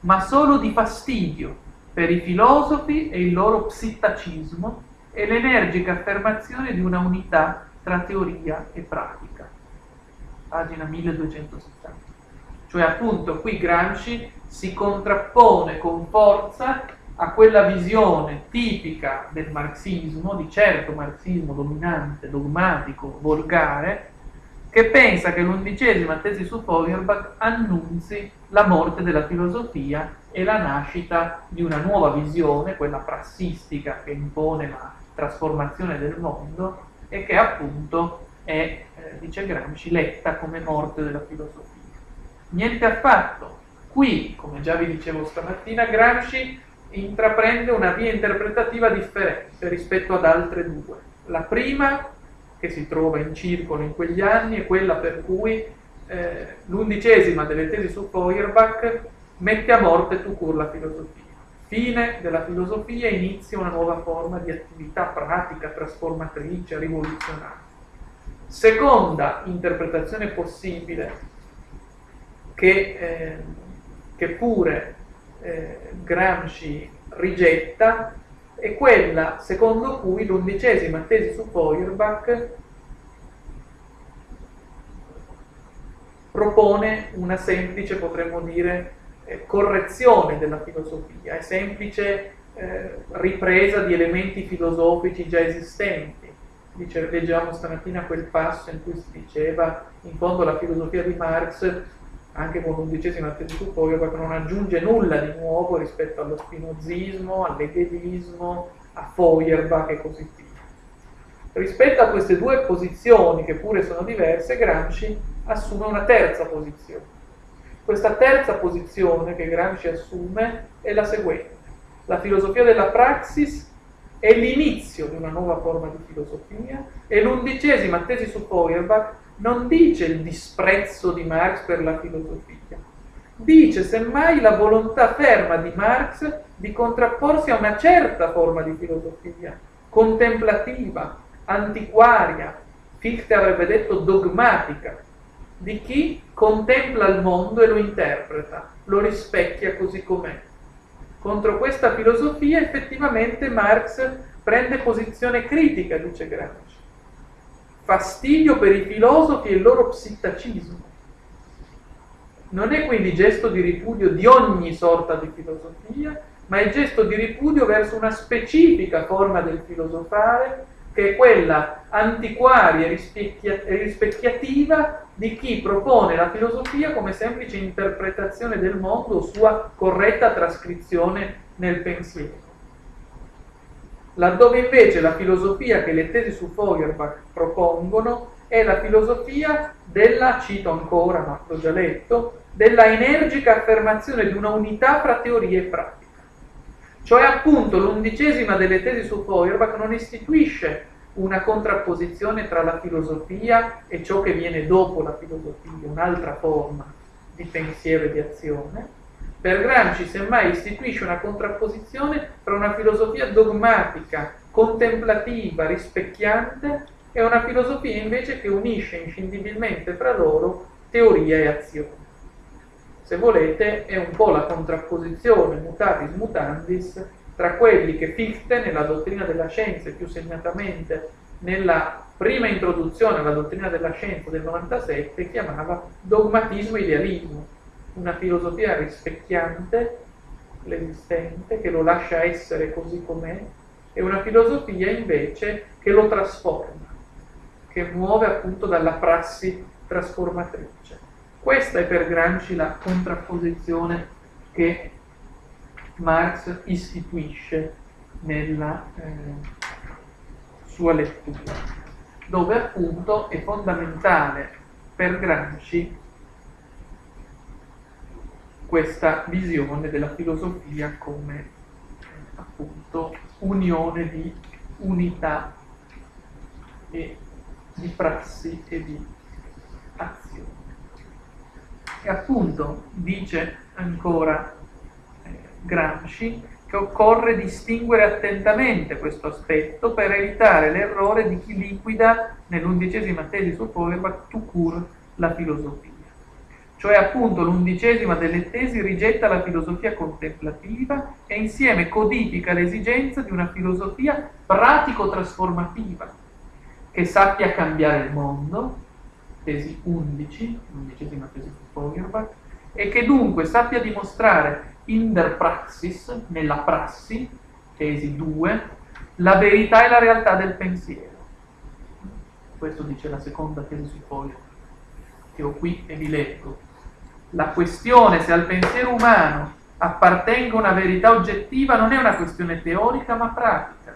ma solo di fastidio per i filosofi e il loro psittacismo e l'energica affermazione di una unità tra teoria e pratica. Pagina 1270. Cioè appunto qui Gramsci si contrappone con forza a quella visione tipica del marxismo, di certo marxismo dominante, dogmatico, volgare, che pensa che l'undicesima tesi su Feuerbach annunzi la morte della filosofia e la nascita di una nuova visione, quella prassistica che impone la trasformazione del mondo e che appunto è, eh, dice Gramsci, letta come morte della filosofia. Niente affatto. Qui, come già vi dicevo stamattina, Gramsci intraprende una via interpretativa differente rispetto ad altre due. La prima, che si trova in circolo in quegli anni, è quella per cui eh, l'undicesima delle tesi su Feuerbach mette a morte tu cur la filosofia. Fine della filosofia inizia una nuova forma di attività pratica, trasformatrice, rivoluzionaria. Seconda interpretazione possibile che, eh, che pure eh, Gramsci rigetta è quella secondo cui l'undicesima tesi su Feuerbach propone una semplice, potremmo dire, eh, correzione della filosofia, è semplice eh, ripresa di elementi filosofici già esistenti. Dice, leggiamo stamattina quel passo in cui si diceva, in fondo la filosofia di Marx anche con l'undicesima tesi Feuerbach non aggiunge nulla di nuovo rispetto allo spinozismo, all'egelismo, a Feuerbach e così via. Rispetto a queste due posizioni, che pure sono diverse, Gramsci assume una terza posizione. Questa terza posizione che Gramsci assume è la seguente. La filosofia della praxis è l'inizio di una nuova forma di filosofia e l'undicesima tesi su Feuerbach non dice il disprezzo di Marx per la filosofia, dice semmai la volontà ferma di Marx di contrapporsi a una certa forma di filosofia, contemplativa, antiquaria, Fichte avrebbe detto dogmatica, di chi contempla il mondo e lo interpreta, lo rispecchia così com'è. Contro questa filosofia effettivamente Marx prende posizione critica, dice Gramsci fastidio per i filosofi e il loro psittacismo. Non è quindi gesto di ripudio di ogni sorta di filosofia, ma è gesto di ripudio verso una specifica forma del filosofare che è quella antiquaria e rispecchiativa di chi propone la filosofia come semplice interpretazione del mondo o sua corretta trascrizione nel pensiero laddove invece la filosofia che le tesi su Feuerbach propongono è la filosofia della, cito ancora, ma l'ho già letto, della energica affermazione di una unità fra teoria e pratica. Cioè appunto l'undicesima delle tesi su Feuerbach non istituisce una contrapposizione tra la filosofia e ciò che viene dopo la filosofia, un'altra forma di pensiero e di azione, per Gramsci semmai istituisce una contrapposizione tra una filosofia dogmatica, contemplativa, rispecchiante e una filosofia invece che unisce inscindibilmente fra loro teoria e azione. Se volete, è un po' la contrapposizione mutatis mutandis tra quelli che Fichte nella dottrina della scienza, e più segnatamente nella prima introduzione alla dottrina della scienza del 97, chiamava dogmatismo idealismo, una filosofia rispecchiante l'esistente, che lo lascia essere così com'è, e una filosofia invece che lo trasforma, che muove appunto dalla prassi trasformatrice. Questa è per Gramsci la contrapposizione che Marx istituisce nella eh, sua lettura, dove appunto è fondamentale per Gramsci questa visione della filosofia come appunto unione di unità e di prassi e di. E appunto dice ancora eh, Gramsci che occorre distinguere attentamente questo aspetto per evitare l'errore di chi liquida nell'undicesima tesi su Feuerbach tout court la filosofia. Cioè appunto l'undicesima delle tesi rigetta la filosofia contemplativa e insieme codifica l'esigenza di una filosofia pratico-trasformativa che sappia cambiare il mondo, tesi 11, l'undicesima tesi su Feuerbach, e che dunque sappia dimostrare in der Praxis, nella prassi, tesi 2, la verità e la realtà del pensiero. Questo dice la seconda tesi su foglio, che ho qui e vi leggo. La questione se al pensiero umano appartenga una verità oggettiva non è una questione teorica ma pratica.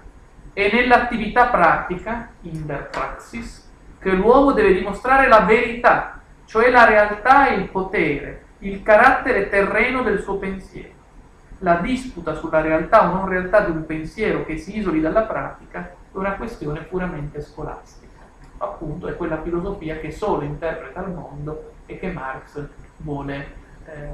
È nell'attività pratica, in der Praxis, che l'uomo deve dimostrare la verità, cioè la realtà e il potere, il carattere terreno del suo pensiero. La disputa sulla realtà o non realtà di un pensiero che si isoli dalla pratica è una questione puramente scolastica. Appunto è quella filosofia che solo interpreta il mondo e che Marx vuole eh,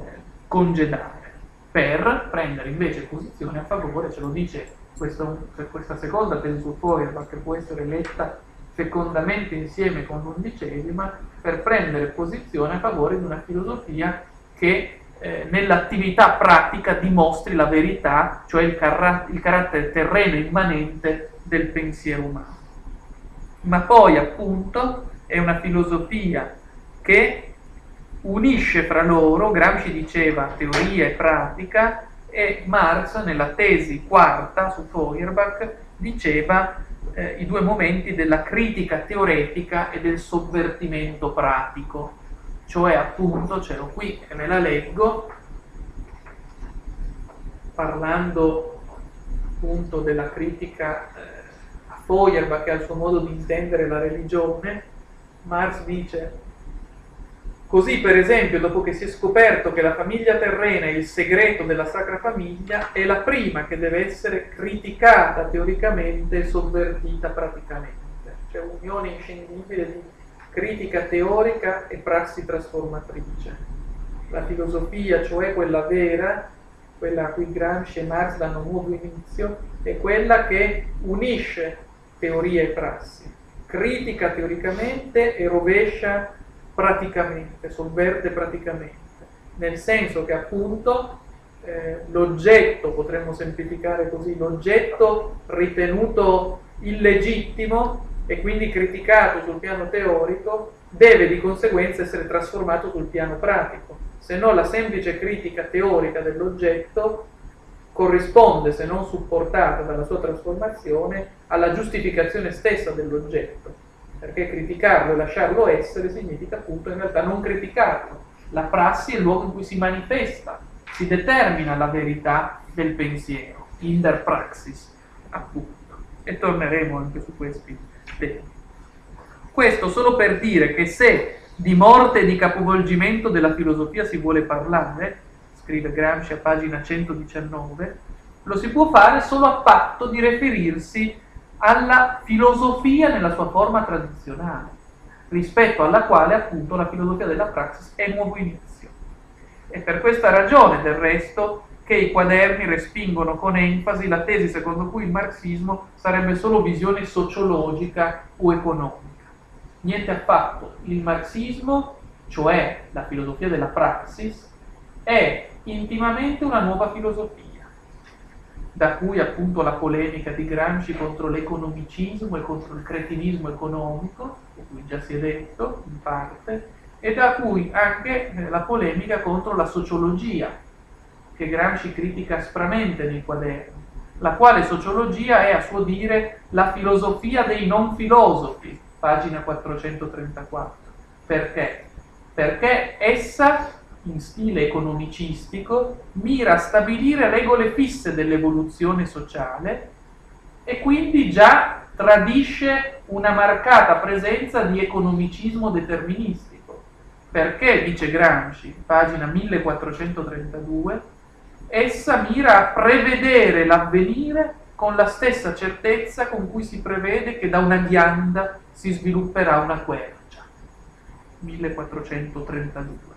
congedare per prendere invece posizione a favore, ce lo dice questo, questa seconda Feuerbach che può essere letta fecondamente insieme con l'undicesima, per prendere posizione a favore di una filosofia che eh, nell'attività pratica dimostri la verità, cioè il, car- il carattere terreno immanente del pensiero umano. Ma poi appunto è una filosofia che unisce fra loro, Gramsci diceva teoria e pratica, e Marx nella tesi quarta su Feuerbach diceva eh, i due momenti della critica teoretica e del sovvertimento pratico. Cioè appunto ce l'ho qui e me la leggo parlando appunto della critica eh, a Feuerbach che ha il suo modo di intendere la religione. Marx dice Così, per esempio, dopo che si è scoperto che la famiglia terrena è il segreto della Sacra Famiglia, è la prima che deve essere criticata teoricamente e sovvertita praticamente. C'è un'unione inscendibile di critica teorica e prassi trasformatrice. La filosofia, cioè quella vera, quella a cui Gramsci e Marx danno nuovo inizio, è quella che unisce teoria e prassi, critica teoricamente e rovescia praticamente, sovverte praticamente, nel senso che appunto eh, l'oggetto, potremmo semplificare così, l'oggetto ritenuto illegittimo e quindi criticato sul piano teorico, deve di conseguenza essere trasformato sul piano pratico, se no la semplice critica teorica dell'oggetto corrisponde, se non supportata dalla sua trasformazione, alla giustificazione stessa dell'oggetto, perché criticarlo e lasciarlo essere significa appunto in realtà non criticarlo. La prassi è il luogo in cui si manifesta, si determina la verità del pensiero, in der praxis, appunto. E torneremo anche su questi temi. Questo solo per dire che se di morte e di capovolgimento della filosofia si vuole parlare, scrive Gramsci a pagina 119, lo si può fare solo a patto di riferirsi alla filosofia nella sua forma tradizionale, rispetto alla quale appunto la filosofia della praxis è nuovo inizio. E per questa ragione, del resto, che i quaderni respingono con enfasi la tesi secondo cui il marxismo sarebbe solo visione sociologica o economica. Niente affatto. Il marxismo, cioè la filosofia della praxis, è intimamente una nuova filosofia, da cui appunto la polemica di Gramsci contro l'economicismo e contro il cretinismo economico, di cui già si è detto in parte, e da cui anche eh, la polemica contro la sociologia, che Gramsci critica aspramente nei quaderni, la quale sociologia è a suo dire la filosofia dei non filosofi, pagina 434. Perché? Perché essa, in stile economicistico, mira a stabilire regole fisse dell'evoluzione sociale e quindi già tradisce una marcata presenza di economicismo deterministico. Perché, dice Gramsci, pagina 1432, essa mira a prevedere l'avvenire con la stessa certezza con cui si prevede che da una ghianda si svilupperà una quercia, 1432.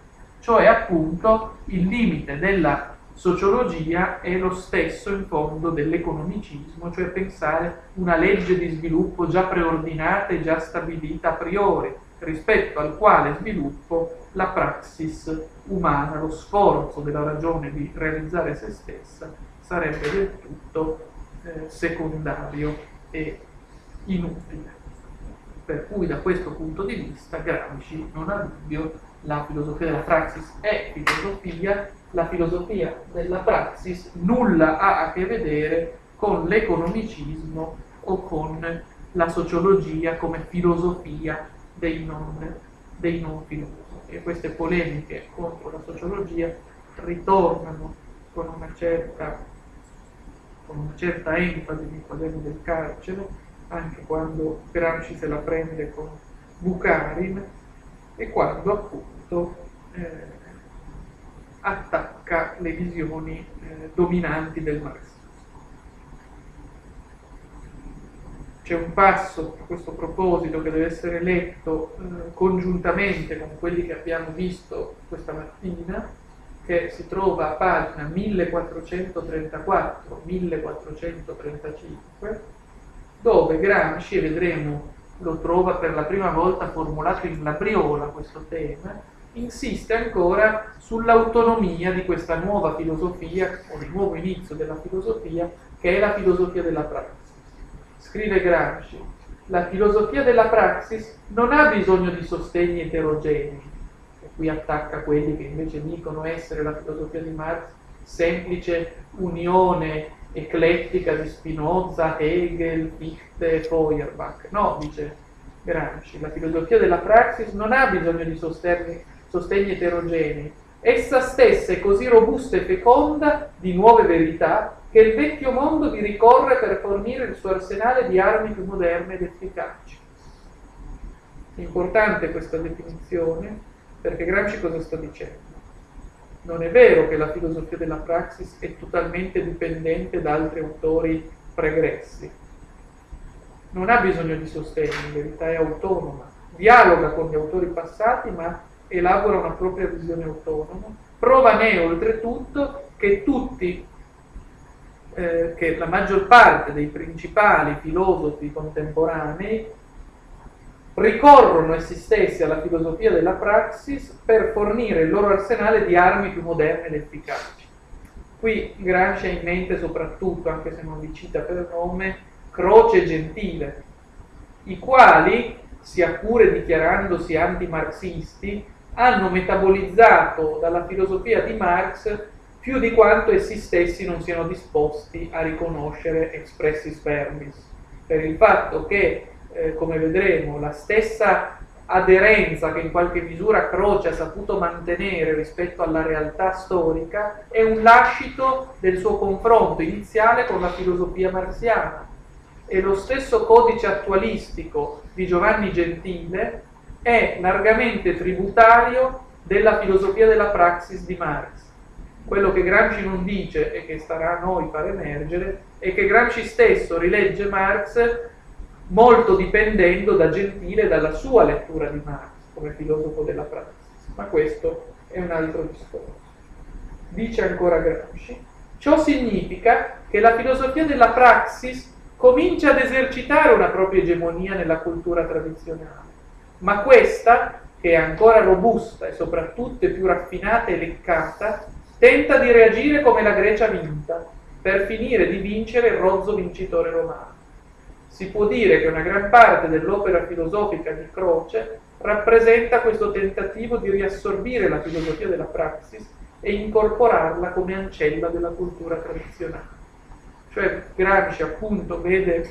Cioè appunto il limite della sociologia è lo stesso in fondo dell'economicismo, cioè pensare una legge di sviluppo già preordinata e già stabilita a priori, rispetto al quale sviluppo la praxis umana, lo sforzo della ragione di realizzare se stessa sarebbe del tutto eh, secondario e inutile. Per cui da questo punto di vista Gramsci non ha dubbio, la filosofia della praxis è filosofia, la filosofia della praxis nulla ha a che vedere con l'economicismo o con la sociologia come filosofia dei non, dei non filosofi. E queste polemiche contro la sociologia ritornano con una certa, con una certa enfasi nei quaderni del carcere, anche quando Gramsci se la prende con Bukharin e quando appunto eh, attacca le visioni eh, dominanti del marxismo. C'è un passo a questo proposito che deve essere letto eh, congiuntamente con quelli che abbiamo visto questa mattina, che si trova a pagina 1434-1435, dove Gramsci, e vedremo, lo trova per la prima volta formulato in labriola questo tema, insiste ancora sull'autonomia di questa nuova filosofia, o di nuovo inizio della filosofia, che è la filosofia della pratica scrive Gramsci, la filosofia della praxis non ha bisogno di sostegni eterogenei, e qui attacca quelli che invece dicono essere la filosofia di Marx semplice unione eclettica di Spinoza, Hegel, Fichte Feuerbach. No, dice Gramsci, la filosofia della praxis non ha bisogno di sostegni, sostegni eterogenei, essa stessa è così robusta e feconda di nuove verità che il vecchio mondo vi ricorre per fornire il suo arsenale di armi più moderne ed efficaci. Importante questa definizione perché Gramsci cosa sta dicendo? Non è vero che la filosofia della praxis è totalmente dipendente da altri autori pregressi. Non ha bisogno di sostegno, in verità è autonoma. Dialoga con gli autori passati, ma elabora una propria visione autonoma. Prova ne oltretutto che tutti eh, che la maggior parte dei principali filosofi contemporanei ricorrono essi stessi alla filosofia della praxis per fornire il loro arsenale di armi più moderne ed efficaci. Qui Gramsci ha in mente soprattutto, anche se non li cita per nome, Croce e Gentile, i quali, sia pure dichiarandosi antimarxisti, hanno metabolizzato dalla filosofia di Marx più di quanto essi stessi non siano disposti a riconoscere expressis verbis, per il fatto che, eh, come vedremo, la stessa aderenza che in qualche misura Croce ha saputo mantenere rispetto alla realtà storica è un lascito del suo confronto iniziale con la filosofia marxiana. E lo stesso codice attualistico di Giovanni Gentile è largamente tributario della filosofia della praxis di Marx quello che Gramsci non dice e che starà a noi far emergere è che Gramsci stesso rilegge Marx molto dipendendo da Gentile dalla sua lettura di Marx come filosofo della praxis. Ma questo è un altro discorso. Dice ancora Gramsci, ciò significa che la filosofia della praxis comincia ad esercitare una propria egemonia nella cultura tradizionale, ma questa, che è ancora robusta e soprattutto più raffinata e leccata, tenta di reagire come la Grecia vinta, per finire di vincere il rozzo vincitore romano. Si può dire che una gran parte dell'opera filosofica di Croce rappresenta questo tentativo di riassorbire la filosofia della praxis e incorporarla come ancella della cultura tradizionale. Cioè Gramsci appunto vede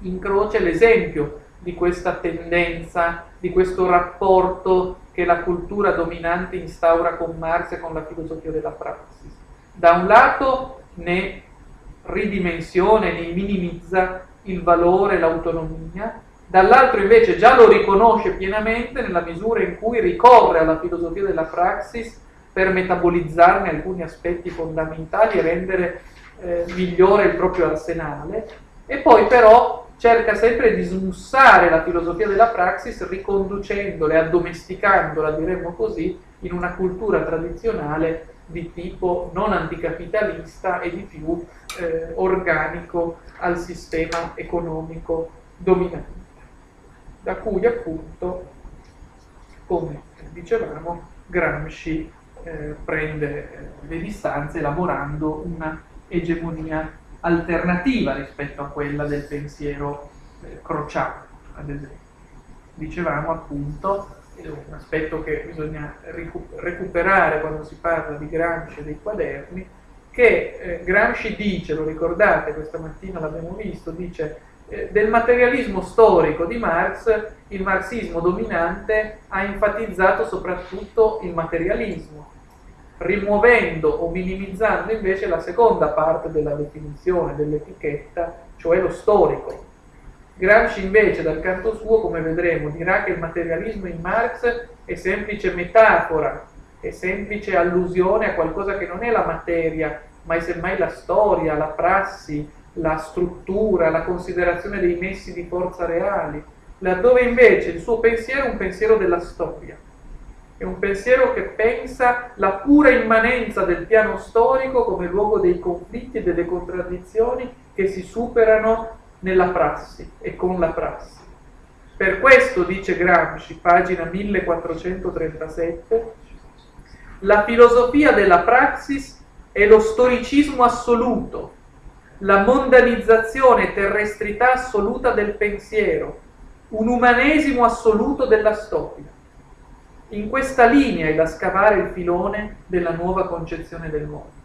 in Croce l'esempio di questa tendenza, di questo rapporto che la cultura dominante instaura con Marx e con la filosofia della praxis. Da un lato ne ridimensione, ne minimizza il valore, l'autonomia, dall'altro invece già lo riconosce pienamente nella misura in cui ricorre alla filosofia della praxis per metabolizzarne alcuni aspetti fondamentali e rendere eh, migliore il proprio arsenale, e poi però cerca sempre di smussare la filosofia della praxis riconducendola e addomesticandola, diremmo così, in una cultura tradizionale di tipo non anticapitalista e di più eh, organico al sistema economico dominante, da cui appunto, come dicevamo, Gramsci eh, prende eh, le distanze elaborando una egemonia alternativa rispetto a quella del pensiero eh, crociato, ad esempio. Dicevamo appunto, è un aspetto che bisogna recuperare quando si parla di Gramsci e dei quaderni, che eh, Gramsci dice, lo ricordate, questa mattina l'abbiamo visto, dice eh, del materialismo storico di Marx, il marxismo dominante ha enfatizzato soprattutto il materialismo, rimuovendo o minimizzando invece la seconda parte della definizione, dell'etichetta, cioè lo storico. Gramsci invece dal canto suo, come vedremo, dirà che il materialismo in Marx è semplice metafora, è semplice allusione a qualcosa che non è la materia, ma è semmai la storia, la prassi, la struttura, la considerazione dei messi di forza reali, laddove invece il suo pensiero è un pensiero della storia. È un pensiero che pensa la pura immanenza del piano storico come luogo dei conflitti e delle contraddizioni che si superano nella prassi e con la prassi. Per questo, dice Gramsci, pagina 1437, la filosofia della praxis è lo storicismo assoluto, la mondanizzazione e terrestrità assoluta del pensiero, un umanesimo assoluto della storia. In questa linea è da scavare il filone della nuova concezione del mondo.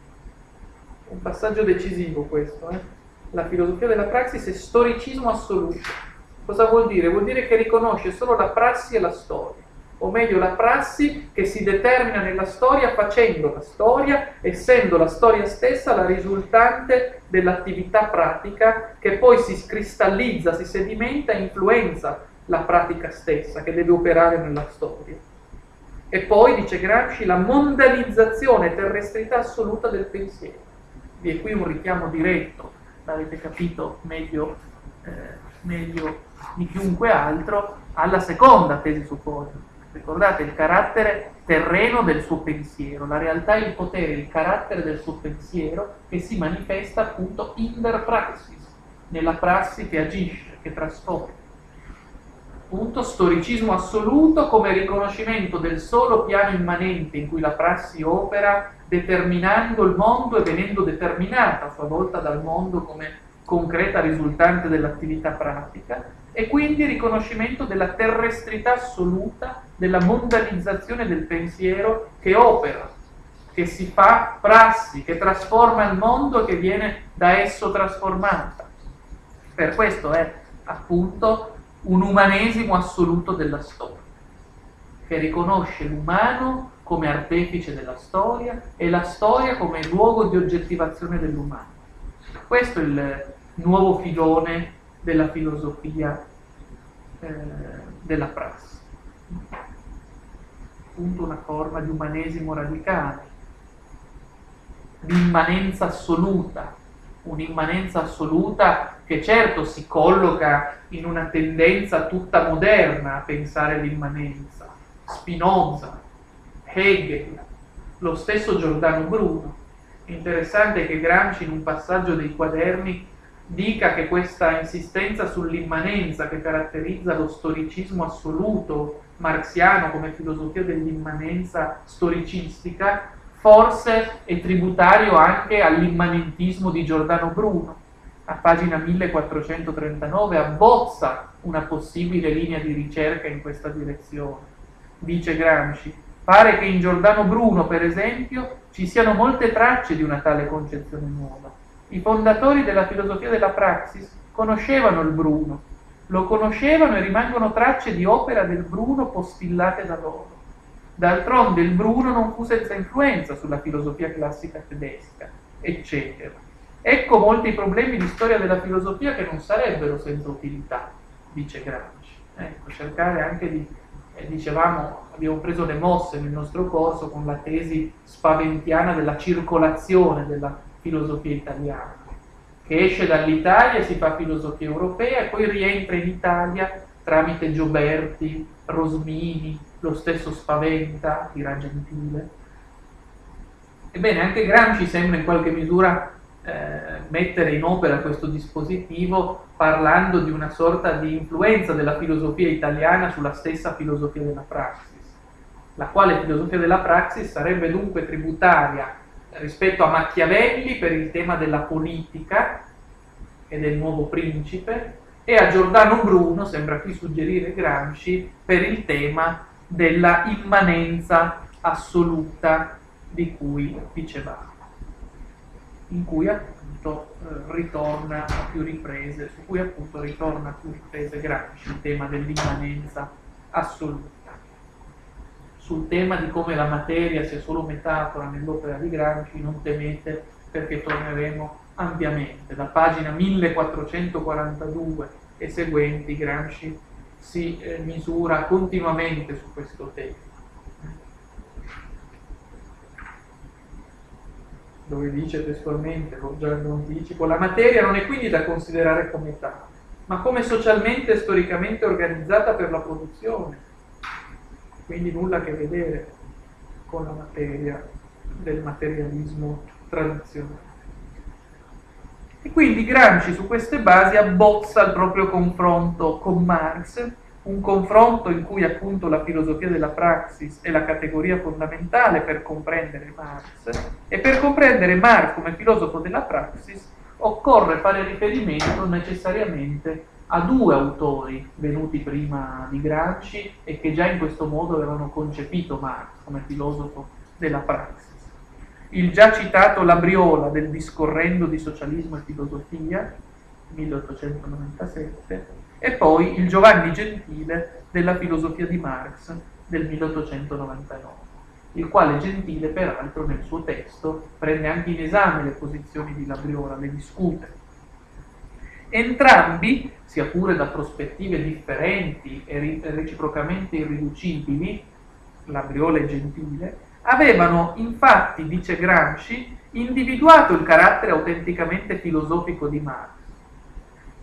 Un passaggio decisivo questo. Eh? La filosofia della praxis è storicismo assoluto. Cosa vuol dire? Vuol dire che riconosce solo la prassi e la storia, o meglio la prassi che si determina nella storia facendo la storia, essendo la storia stessa la risultante dell'attività pratica che poi si cristallizza, si sedimenta e influenza la pratica stessa che deve operare nella storia. E poi, dice Gramsci, la mondanizzazione, terrestrità assoluta del pensiero. Vi è qui un richiamo diretto, l'avete capito meglio, eh, meglio di chiunque altro, alla seconda tesi su Foucault. Ricordate il carattere terreno del suo pensiero, la realtà il potere, il carattere del suo pensiero che si manifesta appunto in der praxis, nella prassi che agisce, che trasforma appunto storicismo assoluto come riconoscimento del solo piano immanente in cui la prassi opera, determinando il mondo e venendo determinata a sua volta dal mondo come concreta risultante dell'attività pratica, e quindi riconoscimento della terrestrità assoluta, della mondanizzazione del pensiero che opera, che si fa prassi, che trasforma il mondo e che viene da esso trasformata. Per questo è appunto un umanesimo assoluto della storia, che riconosce l'umano come artefice della storia e la storia come luogo di oggettivazione dell'umano. Questo è il nuovo filone della filosofia eh, della prassi. Appunto una forma di umanesimo radicale, di immanenza assoluta, un'immanenza assoluta che certo si colloca in una tendenza tutta moderna a pensare l'immanenza. Spinoza, Hegel, lo stesso Giordano Bruno. Interessante che Gramsci in un passaggio dei quaderni dica che questa insistenza sull'immanenza che caratterizza lo storicismo assoluto marxiano come filosofia dell'immanenza storicistica forse è tributario anche all'immanentismo di Giordano Bruno. A pagina 1439 abbozza una possibile linea di ricerca in questa direzione. Dice Gramsci, pare che in Giordano Bruno, per esempio, ci siano molte tracce di una tale concezione nuova. I fondatori della filosofia della praxis conoscevano il Bruno, lo conoscevano e rimangono tracce di opera del Bruno postillate da loro. D'altronde il Bruno non fu senza influenza sulla filosofia classica tedesca, eccetera. Ecco molti problemi di storia della filosofia che non sarebbero senza utilità, dice Gramsci. Ecco, cercare anche di, eh, dicevamo, abbiamo preso le mosse nel nostro corso con la tesi spaventiana della circolazione della filosofia italiana, che esce dall'Italia, si fa filosofia europea e poi rientra in Italia tramite Gioberti, Rosmini, lo stesso Spaventa, Tira Gentile. Ebbene, anche Gramsci sembra in qualche misura eh, mettere in opera questo dispositivo parlando di una sorta di influenza della filosofia italiana sulla stessa filosofia della praxis, la quale filosofia della praxis sarebbe dunque tributaria rispetto a Machiavelli per il tema della politica e del nuovo principe e a Giordano Bruno, sembra qui suggerire Gramsci, per il tema della immanenza assoluta di cui dicevamo, in cui appunto eh, ritorna a più riprese, su cui appunto ritorna a più riprese Gramsci, il tema dell'immanenza assoluta. Sul tema di come la materia sia solo metafora nell'opera di Gramsci non temete perché torneremo ampiamente. Da pagina 1442 e seguenti Gramsci si eh, misura continuamente su questo tema. Dove dice testualmente, già lo anticipo, la materia non è quindi da considerare come tale, ma come socialmente e storicamente organizzata per la produzione, quindi nulla a che vedere con la materia del materialismo tradizionale. E quindi Gramsci su queste basi abbozza il proprio confronto con Marx, un confronto in cui appunto la filosofia della praxis è la categoria fondamentale per comprendere Marx e per comprendere Marx come filosofo della praxis occorre fare riferimento necessariamente a due autori venuti prima di Gramsci e che già in questo modo avevano concepito Marx come filosofo della praxis. Il già citato Labriola del Discorrendo di socialismo e filosofia, 1897, e poi il Giovanni Gentile della filosofia di Marx del 1899, il quale Gentile peraltro nel suo testo prende anche in esame le posizioni di Labriola, le discute. Entrambi, sia pure da prospettive differenti e reciprocamente irriducibili, Labriola e Gentile, avevano infatti, dice Gramsci, individuato il carattere autenticamente filosofico di Marx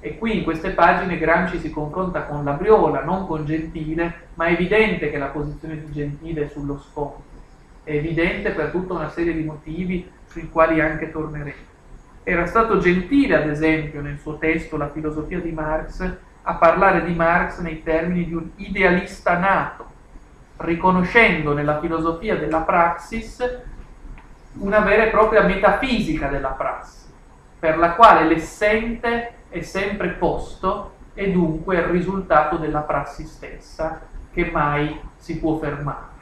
e qui in queste pagine Gramsci si confronta con Labriola, non con Gentile, ma è evidente che la posizione di Gentile è sullo sfondo. È evidente per tutta una serie di motivi sui quali anche torneremo. Era stato Gentile, ad esempio, nel suo testo La filosofia di Marx, a parlare di Marx nei termini di un idealista nato, riconoscendo nella filosofia della praxis una vera e propria metafisica della prassi, per la quale l'essente è sempre posto e dunque il risultato della prassi stessa che mai si può fermare.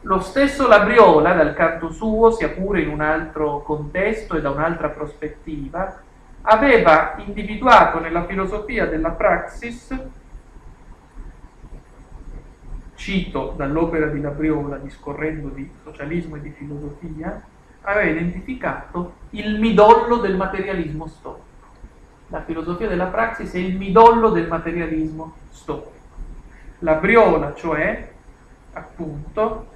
Lo stesso Labriola, dal canto suo, sia pure in un altro contesto e da un'altra prospettiva, aveva individuato nella filosofia della praxis, cito dall'opera di Labriola discorrendo di socialismo e di filosofia, aveva identificato il midollo del materialismo storico la filosofia della praxis è il midollo del materialismo. Storico. La briola, cioè, appunto,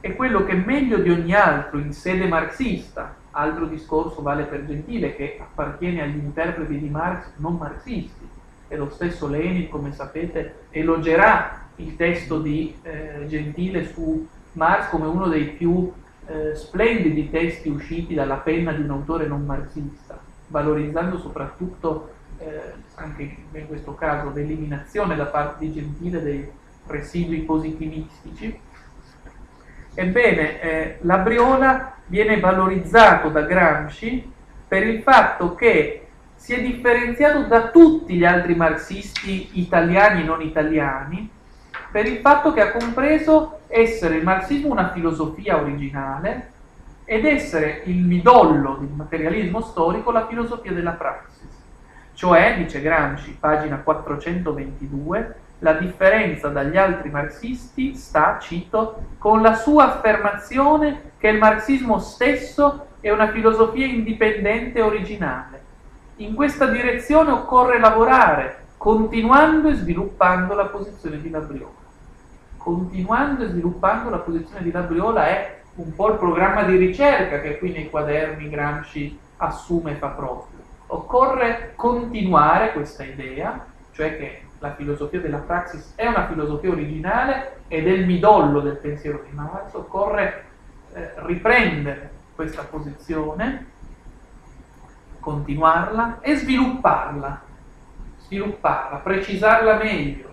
è quello che meglio di ogni altro in sede marxista, altro discorso vale per Gentile che appartiene agli interpreti di Marx non marxisti, e lo stesso Lenin, come sapete, elogerà il testo di eh, Gentile su Marx come uno dei più eh, splendidi testi usciti dalla penna di un autore non marxista valorizzando soprattutto, eh, anche in questo caso, l'eliminazione da parte di Gentile dei residui positivistici. Ebbene, eh, la Briola viene valorizzato da Gramsci per il fatto che si è differenziato da tutti gli altri marxisti italiani e non italiani per il fatto che ha compreso essere il marxismo una filosofia originale, ed essere il midollo del materialismo storico la filosofia della praxis. Cioè, dice Gramsci, pagina 422, la differenza dagli altri marxisti sta, cito, con la sua affermazione che il marxismo stesso è una filosofia indipendente e originale. In questa direzione occorre lavorare, continuando e sviluppando la posizione di Labriola. Continuando e sviluppando la posizione di Labriola è un po' il programma di ricerca che qui nei quaderni Gramsci assume e fa proprio. Occorre continuare questa idea, cioè che la filosofia della praxis è una filosofia originale ed è il midollo del pensiero di Marx, occorre eh, riprendere questa posizione, continuarla e svilupparla, svilupparla, precisarla meglio,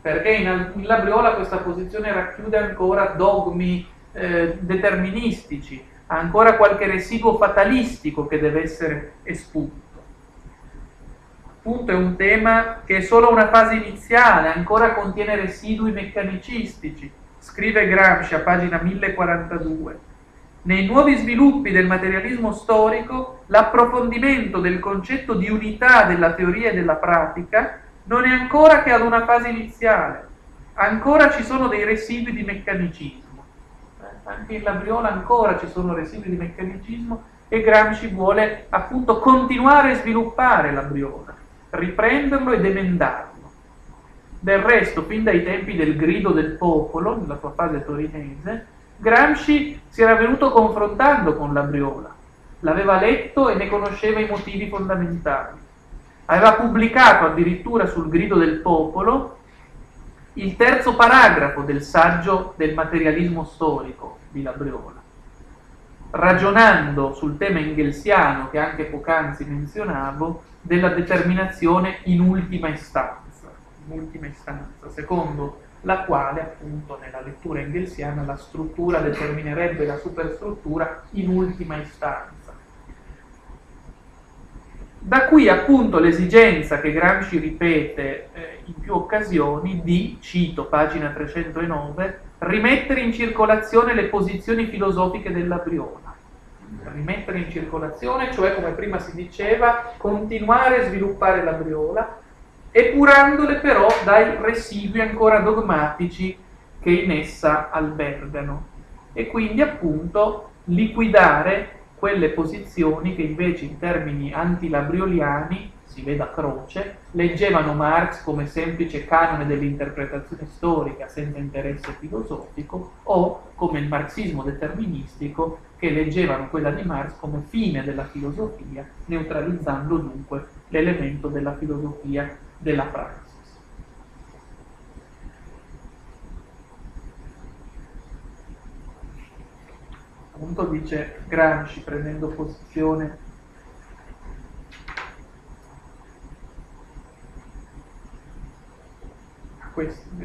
perché in, in Labriola questa posizione racchiude ancora dogmi eh, deterministici, ha ancora qualche residuo fatalistico che deve essere espunto. Appunto è un tema che è solo una fase iniziale, ancora contiene residui meccanicistici, scrive Gramsci a pagina 1042. Nei nuovi sviluppi del materialismo storico, l'approfondimento del concetto di unità della teoria e della pratica non è ancora che ad una fase iniziale, ancora ci sono dei residui di meccanicismo. Anche in Labriola ancora ci sono residui di meccanicismo e Gramsci vuole appunto continuare a sviluppare Labriola, riprenderlo ed emendarlo. Del resto, fin dai tempi del grido del popolo, nella sua fase torinese, Gramsci si era venuto confrontando con Labriola, l'aveva letto e ne conosceva i motivi fondamentali. Aveva pubblicato addirittura sul grido del popolo il terzo paragrafo del saggio del materialismo storico di Labriola, ragionando sul tema engelsiano che anche poc'anzi menzionavo, della determinazione in ultima istanza, in ultima istanza, secondo la quale appunto nella lettura engelsiana la struttura determinerebbe la superstruttura in ultima istanza. Da qui appunto l'esigenza che Gramsci ripete eh, in più occasioni di, cito pagina 309, rimettere in circolazione le posizioni filosofiche della Briola. Rimettere in circolazione, cioè come prima si diceva, continuare a sviluppare la Briola, epurandole però dai residui ancora dogmatici che in essa albergano e quindi appunto liquidare quelle posizioni che invece in termini antilabrioliani, si veda Croce, leggevano Marx come semplice canone dell'interpretazione storica senza interesse filosofico o come il marxismo deterministico che leggevano quella di Marx come fine della filosofia, neutralizzando dunque l'elemento della filosofia della praxis. Appunto dice Gramsci prendendo posizione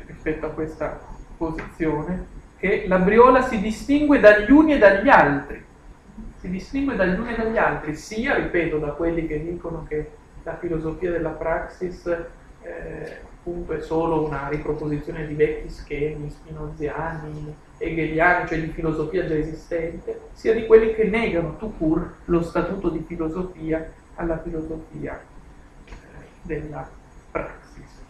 rispetto a questa posizione che la briola si distingue dagli uni e dagli altri si distingue dagli uni e dagli altri sia, ripeto, da quelli che dicono che la filosofia della praxis eh, appunto è solo una riproposizione di vecchi schemi spinoziani, hegeliani, cioè di filosofia già esistente, sia di quelli che negano tout court lo statuto di filosofia alla filosofia eh, della praxis.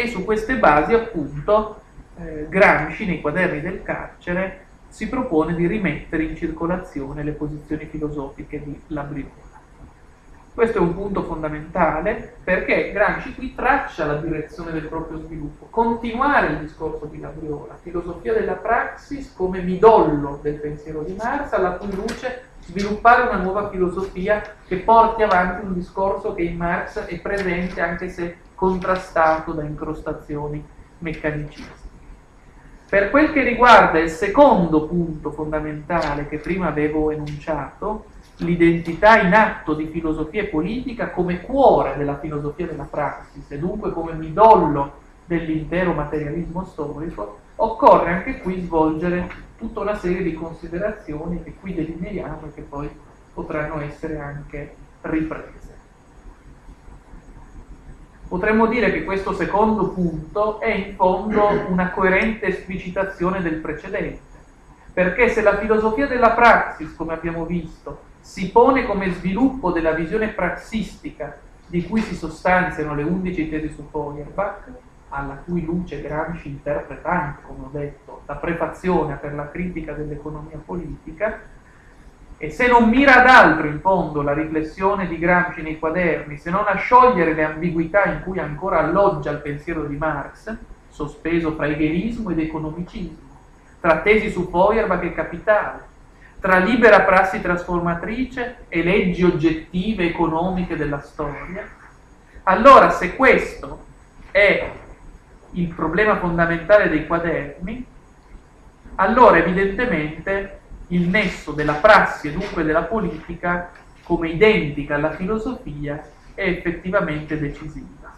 E su queste basi appunto eh, Gramsci nei quaderni del carcere si propone di rimettere in circolazione le posizioni filosofiche di Labriola. Questo è un punto fondamentale perché Gramsci qui traccia la direzione del proprio sviluppo, continuare il discorso di Labriola, filosofia della praxis come midollo del pensiero di Marx, alla cui luce sviluppare una nuova filosofia che porti avanti un discorso che in Marx è presente anche se contrastato da incrostazioni meccaniciste. Per quel che riguarda il secondo punto fondamentale che prima avevo enunciato, l'identità in atto di filosofia politica come cuore della filosofia della praxis e dunque come midollo dell'intero materialismo storico, occorre anche qui svolgere tutta una serie di considerazioni che qui delineiamo e che poi potranno essere anche riprese. Potremmo dire che questo secondo punto è in fondo una coerente esplicitazione del precedente, perché se la filosofia della praxis, come abbiamo visto, si pone come sviluppo della visione praxistica di cui si sostanziano le undici tesi su Feuerbach, alla cui luce Gramsci interpreta anche, come ho detto, la prefazione per la critica dell'economia politica, e se non mira ad altro in fondo la riflessione di Gramsci nei quaderni, se non a sciogliere le ambiguità in cui ancora alloggia il pensiero di Marx, sospeso fra egelismo ed economicismo, tra tesi su Feuerbach e capitale, tra libera prassi trasformatrice e leggi oggettive economiche della storia, allora se questo è il problema fondamentale dei quaderni, allora evidentemente il nesso della prassi e dunque della politica come identica alla filosofia è effettivamente decisiva.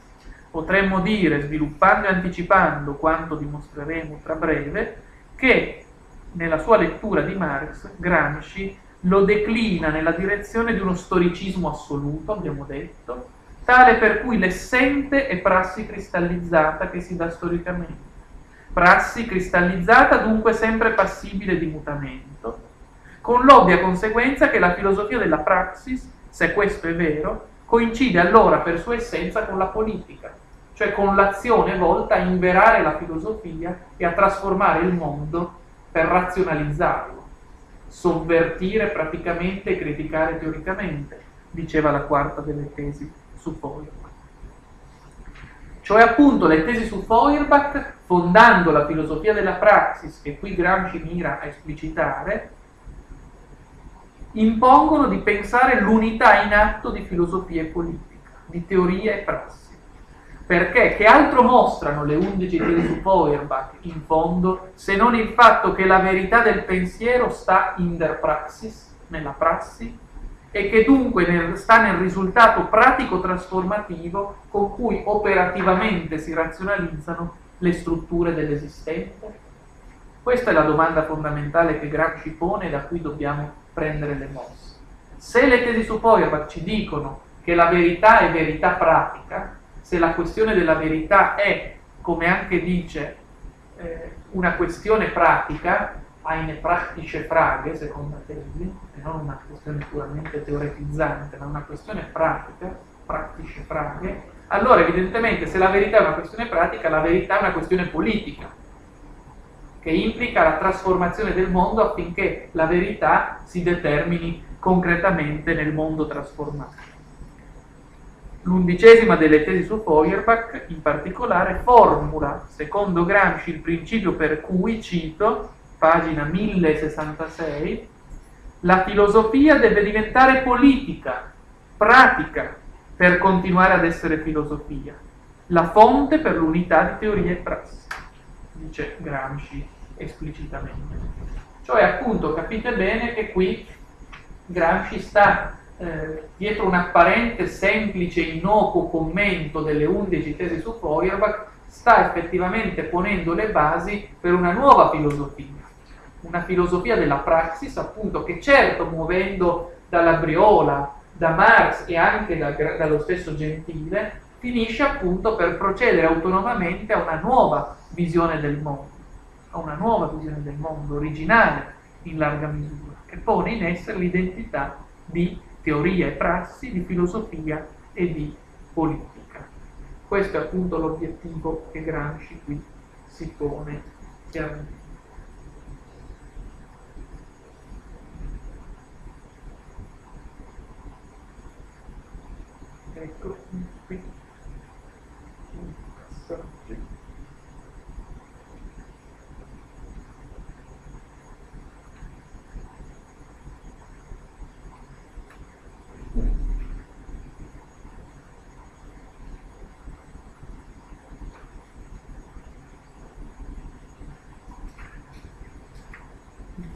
Potremmo dire, sviluppando e anticipando quanto dimostreremo tra breve, che nella sua lettura di Marx Gramsci lo declina nella direzione di uno storicismo assoluto, abbiamo detto, tale per cui l'essente è prassi cristallizzata che si dà storicamente. Prassi cristallizzata dunque sempre passibile di mutamento, con l'ovvia conseguenza che la filosofia della praxis, se questo è vero, coincide allora per sua essenza con la politica, cioè con l'azione volta a inverare la filosofia e a trasformare il mondo per razionalizzarlo, sovvertire praticamente e criticare teoricamente, diceva la quarta delle tesi su Feuerbach. Cioè appunto le tesi su Feuerbach, fondando la filosofia della praxis, che qui Gramsci mira a esplicitare, impongono di pensare l'unità in atto di filosofia e politica, di teoria e prassi. Perché che altro mostrano le undici tesi su Feuerbach in fondo se non il fatto che la verità del pensiero sta in der Praxis, nella prassi, e che dunque nel, sta nel risultato pratico trasformativo con cui operativamente si razionalizzano le strutture dell'esistente? Questa è la domanda fondamentale che Gramsci pone e da cui dobbiamo prendere le mosse. Se le tesi su Feuerbach ci dicono che la verità è verità pratica, se la questione della verità è, come anche dice, eh, una questione pratica, eine praktische Frage, secondo tesi, e non una questione puramente teoretizzante, ma una questione pratica, praktische Frage, allora evidentemente se la verità è una questione pratica, la verità è una questione politica, che implica la trasformazione del mondo affinché la verità si determini concretamente nel mondo trasformato. L'undicesima delle tesi su Feuerbach, in particolare, formula, secondo Gramsci, il principio per cui, cito, pagina 1066, la filosofia deve diventare politica, pratica, per continuare ad essere filosofia, la fonte per l'unità di teoria e prassi, dice Gramsci esplicitamente. Cioè, appunto, capite bene che qui Gramsci sta eh, dietro un apparente semplice innocuo commento delle undici tesi su Feuerbach, sta effettivamente ponendo le basi per una nuova filosofia, una filosofia della praxis, appunto, che certo muovendo dalla Briola, da Marx e anche da, dallo stesso Gentile, finisce appunto per procedere autonomamente a una nuova visione del mondo, a una nuova visione del mondo, originale in larga misura, che pone in essere l'identità di teoria e prassi, di filosofia e di politica. Questo è appunto l'obiettivo che Gramsci qui si pone chiaramente. Ecco, qui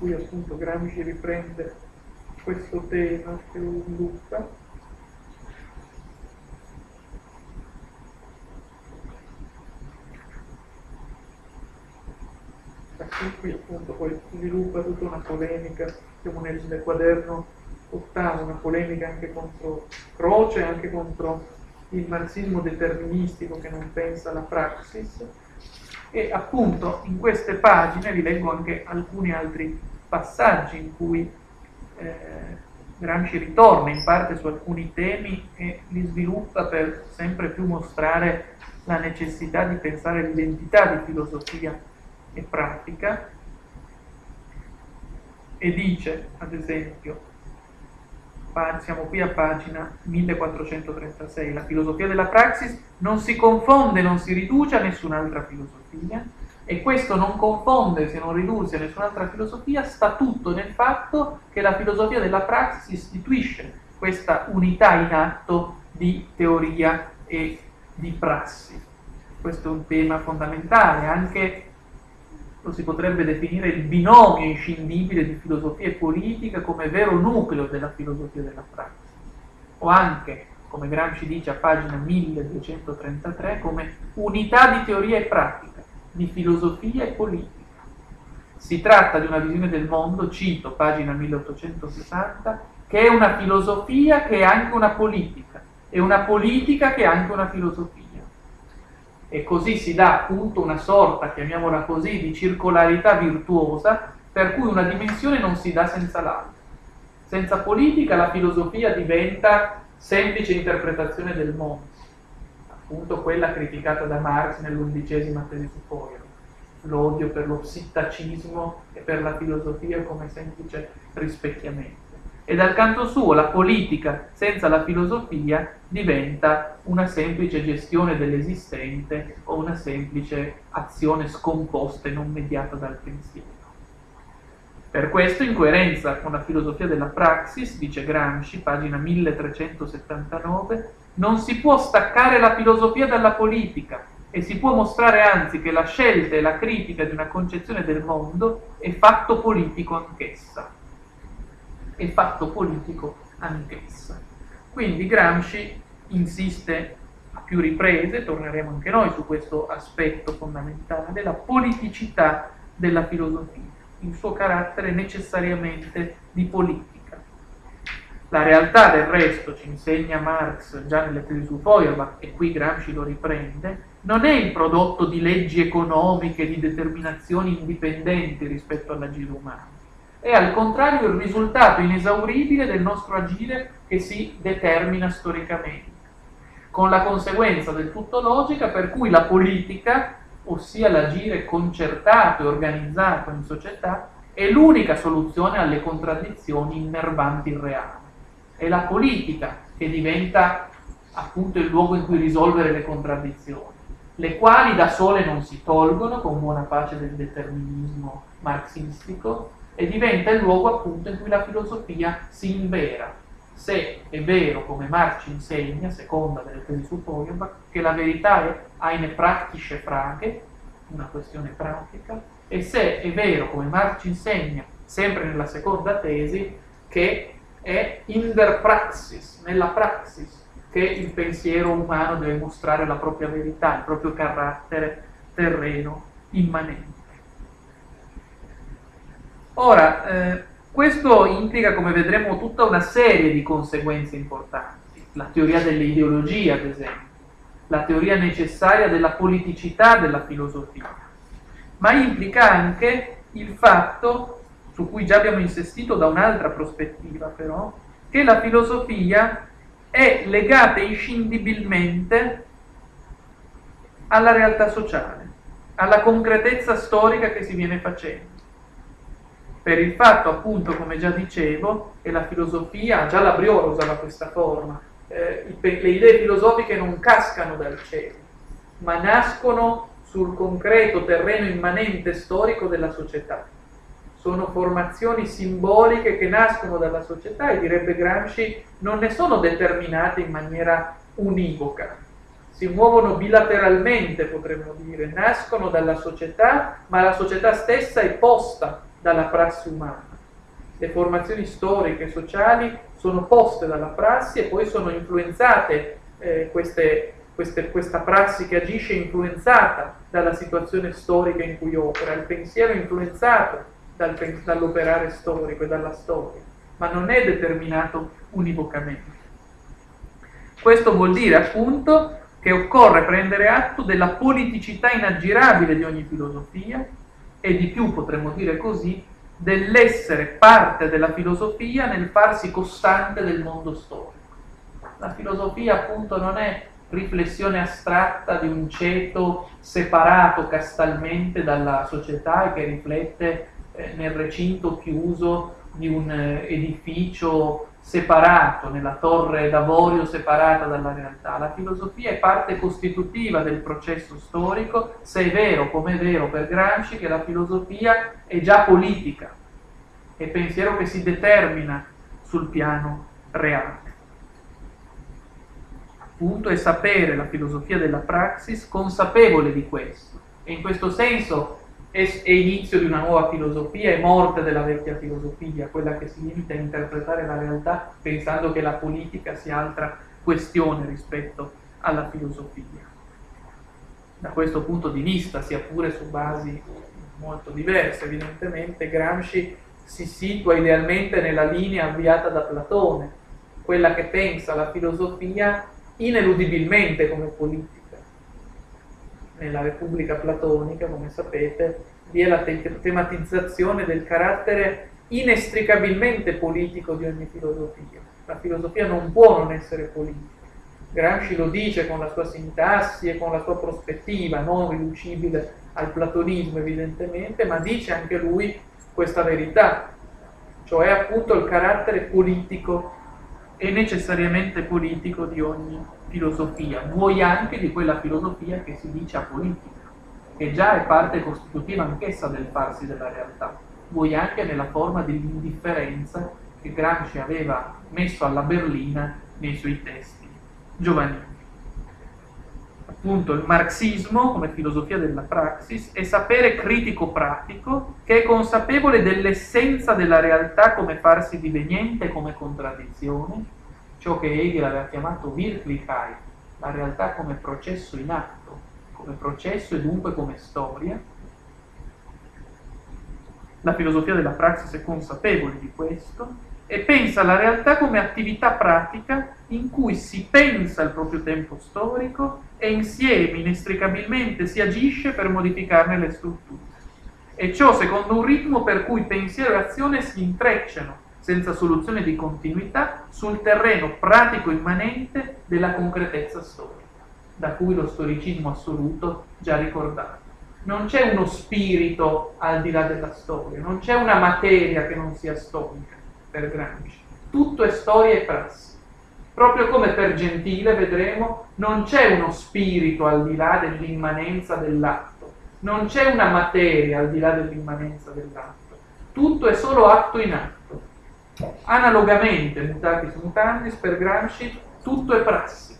cui appunto Gramsci riprende questo tema che lo sviluppa. Qui appunto poi sviluppa tutta una polemica, siamo nel, nel quaderno ottavo, una polemica anche contro Croce, anche contro il marxismo deterministico che non pensa alla praxis, e appunto in queste pagine vi leggo anche alcuni altri passaggi in cui eh, Gramsci ritorna in parte su alcuni temi e li sviluppa per sempre più mostrare la necessità di pensare l'identità di filosofia e pratica e dice, ad esempio, siamo qui a pagina 1436. La filosofia della praxis non si confonde, non si riduce a nessun'altra filosofia e questo non confondersi e non ridursi a nessun'altra filosofia sta tutto nel fatto che la filosofia della praxis istituisce questa unità in atto di teoria e di prassi. Questo è un tema fondamentale, anche lo si potrebbe definire il binomio inscindibile di filosofia e politica come vero nucleo della filosofia della pratica, o anche, come Gramsci dice a pagina 1233, come unità di teoria e pratica, di filosofia e politica. Si tratta di una visione del mondo, cito pagina 1860, che è una filosofia che è anche una politica, e una politica che è anche una filosofia e così si dà appunto una sorta, chiamiamola così, di circolarità virtuosa per cui una dimensione non si dà senza l'altra. Senza politica la filosofia diventa semplice interpretazione del mondo, appunto quella criticata da Marx nell'undicesima tesi su Feuerbach, l'odio per lo psittacismo e per la filosofia come semplice rispecchiamento e dal canto suo la politica senza la filosofia diventa una semplice gestione dell'esistente o una semplice azione scomposta e non mediata dal pensiero. Per questo, in coerenza con la filosofia della praxis, dice Gramsci, pagina 1379, non si può staccare la filosofia dalla politica e si può mostrare anzi che la scelta e la critica di una concezione del mondo è fatto politico anch'essa e fatto politico anch'essa. Quindi Gramsci insiste a più riprese, torneremo anche noi su questo aspetto fondamentale, la politicità della filosofia, il suo carattere necessariamente di politica. La realtà del resto, ci insegna Marx già nelle tesi su Feuerbach, e qui Gramsci lo riprende, non è il prodotto di leggi economiche, di determinazioni indipendenti rispetto all'agire umano è al contrario il risultato inesauribile del nostro agire che si determina storicamente, con la conseguenza del tutto logica per cui la politica, ossia l'agire concertato e organizzato in società, è l'unica soluzione alle contraddizioni innervanti il reale. È la politica che diventa appunto il luogo in cui risolvere le contraddizioni, le quali da sole non si tolgono con buona pace del determinismo marxistico, e diventa il luogo appunto in cui la filosofia si invera. Se è vero, come Marx insegna, seconda delle tesi su Feuerbach, che la verità è eine praktische Frage, una questione pratica, e se è vero, come Marx insegna, sempre nella seconda tesi, che è in der Praxis, nella praxis, che il pensiero umano deve mostrare la propria verità, il proprio carattere terreno immanente. Ora, eh, questo implica, come vedremo, tutta una serie di conseguenze importanti. La teoria delle ideologie, ad esempio, la teoria necessaria della politicità della filosofia, ma implica anche il fatto, su cui già abbiamo insistito da un'altra prospettiva però, che la filosofia è legata inscindibilmente alla realtà sociale, alla concretezza storica che si viene facendo per il fatto appunto, come già dicevo, che la filosofia, già la Briora usava questa forma, eh, le idee filosofiche non cascano dal cielo, ma nascono sul concreto terreno immanente storico della società. Sono formazioni simboliche che nascono dalla società e direbbe Gramsci non ne sono determinate in maniera univoca, si muovono bilateralmente potremmo dire, nascono dalla società, ma la società stessa è posta dalla prassi umana. Le formazioni storiche e sociali sono poste dalla prassi e poi sono influenzate, eh, queste, queste, questa prassi che agisce influenzata dalla situazione storica in cui opera, il pensiero influenzato dal, dall'operare storico e dalla storia, ma non è determinato univocamente. Questo vuol dire appunto che occorre prendere atto della politicità inaggirabile di ogni filosofia, e di più potremmo dire così, dell'essere parte della filosofia nel farsi costante del mondo storico. La filosofia appunto non è riflessione astratta di un ceto separato castalmente dalla società e che riflette nel recinto chiuso di un eh, edificio separato, nella torre d'avorio separata dalla realtà. La filosofia è parte costitutiva del processo storico, se è vero, come è vero per Gramsci, che la filosofia è già politica, è pensiero che si determina sul piano reale. Appunto è sapere la filosofia della praxis consapevole di questo. E in questo senso è, è inizio di una nuova filosofia, è morte della vecchia filosofia, quella che si limita a interpretare la realtà pensando che la politica sia altra questione rispetto alla filosofia. Da questo punto di vista, sia pure su basi molto diverse, evidentemente Gramsci si situa idealmente nella linea avviata da Platone, quella che pensa la filosofia ineludibilmente come politica nella Repubblica Platonica, come sapete, vi è la te- tematizzazione del carattere inestricabilmente politico di ogni filosofia. La filosofia non può non essere politica. Gramsci lo dice con la sua sintassi e con la sua prospettiva, non riducibile al platonismo evidentemente, ma dice anche lui questa verità, cioè appunto il carattere politico e necessariamente politico di ogni filosofia, vuoi anche di quella filosofia che si dice apolitica, che già è parte costitutiva anch'essa del farsi della realtà, vuoi anche nella forma dell'indifferenza che Gramsci aveva messo alla berlina nei suoi testi giovanili. Appunto il marxismo come filosofia della praxis è sapere critico-pratico che è consapevole dell'essenza della realtà come farsi diveniente, come contraddizione, ciò che Hegel aveva chiamato Wirklichkeit, la realtà come processo in atto, come processo e dunque come storia. La filosofia della praxis è consapevole di questo e pensa alla realtà come attività pratica in cui si pensa il proprio tempo storico e insieme inestricabilmente si agisce per modificarne le strutture. E ciò secondo un ritmo per cui pensiero e azione si intrecciano senza soluzione di continuità, sul terreno pratico immanente della concretezza storica, da cui lo storicismo assoluto già ricordato. Non c'è uno spirito al di là della storia, non c'è una materia che non sia storica per Gramsci. Tutto è storia e prassi. Proprio come per Gentile vedremo, non c'è uno spirito al di là dell'immanenza dell'atto, non c'è una materia al di là dell'immanenza dell'atto. Tutto è solo atto in atto Analogamente, mutatis mutandis, per Gramsci tutto è prassi,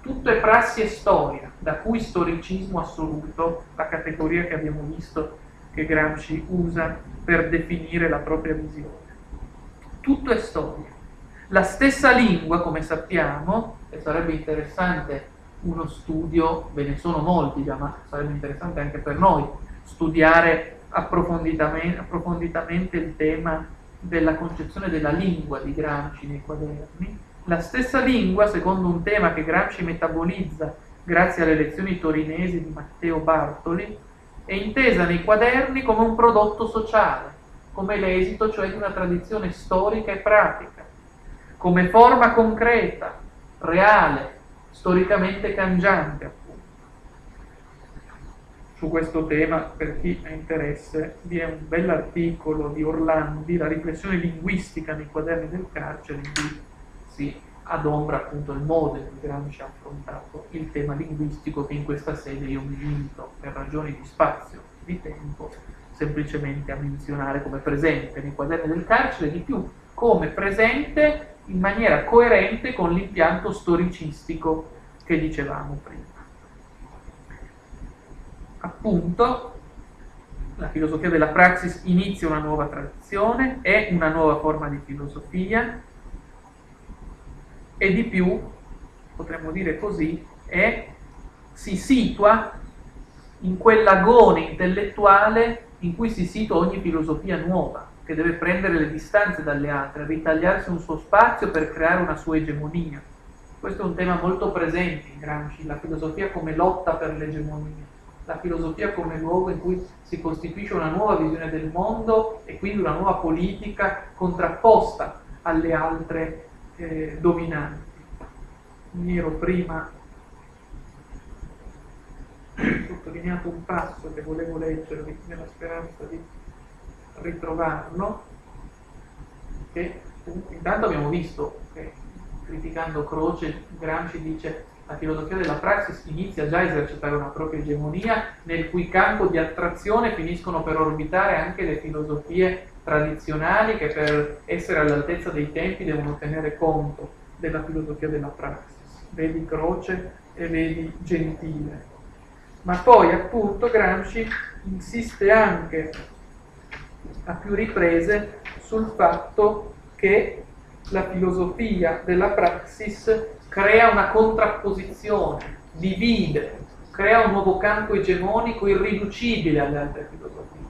tutto è prassi e storia, da cui storicismo assoluto, la categoria che abbiamo visto che Gramsci usa per definire la propria visione. Tutto è storia. La stessa lingua, come sappiamo, e sarebbe interessante uno studio, ve ne sono molti già, ma sarebbe interessante anche per noi studiare approfonditamente, approfonditamente il tema della concezione della lingua di Gramsci nei quaderni, la stessa lingua, secondo un tema che Gramsci metabolizza grazie alle lezioni torinesi di Matteo Bartoli, è intesa nei quaderni come un prodotto sociale, come l'esito cioè di una tradizione storica e pratica, come forma concreta, reale, storicamente cangiante su questo tema, per chi ha interesse, vi è un bell'articolo di Orlandi, La riflessione linguistica nei quaderni del carcere, in cui si adombra appunto il modo in cui Gramsci ha affrontato il tema linguistico che in questa sede io mi limito per ragioni di spazio, di tempo, semplicemente a menzionare come presente nei quaderni del carcere, di più come presente in maniera coerente con l'impianto storicistico che dicevamo prima appunto la filosofia della praxis inizia una nuova tradizione, è una nuova forma di filosofia e di più, potremmo dire così, è, si situa in quell'agone intellettuale in cui si situa ogni filosofia nuova, che deve prendere le distanze dalle altre, ritagliarsi un suo spazio per creare una sua egemonia. Questo è un tema molto presente in Gramsci, la filosofia come lotta per l'egemonia la filosofia come luogo in cui si costituisce una nuova visione del mondo e quindi una nuova politica contrapposta alle altre eh, dominanti. Mi ero prima sottolineato un passo che volevo leggervi nella speranza di ritrovarlo. che intanto abbiamo visto che criticando Croce Gramsci dice la filosofia della praxis inizia già a esercitare una propria egemonia nel cui campo di attrazione finiscono per orbitare anche le filosofie tradizionali che per essere all'altezza dei tempi devono tenere conto della filosofia della praxis. Vedi Croce e vedi Gentile. Ma poi appunto Gramsci insiste anche a più riprese sul fatto che la filosofia della praxis crea una contrapposizione, divide, crea un nuovo campo egemonico irriducibile alle altre filosofie.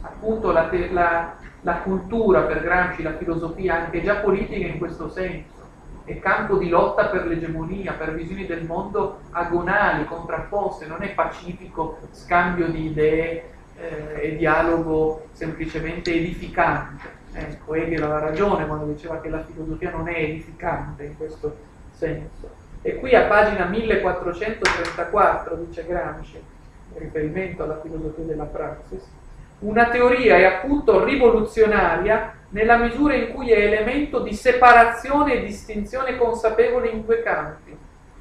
Appunto la, la, la cultura per Gramsci, la filosofia anche già politica in questo senso, è campo di lotta per l'egemonia, per visioni del mondo agonali, contrapposte, non è pacifico scambio di idee eh, e dialogo semplicemente edificante. Ecco, Hegel aveva ragione quando diceva che la filosofia non è edificante in questo senso. E qui a pagina 1434 dice Gramsci, in riferimento alla filosofia della praxis, una teoria è appunto rivoluzionaria nella misura in cui è elemento di separazione e distinzione consapevole in due campi,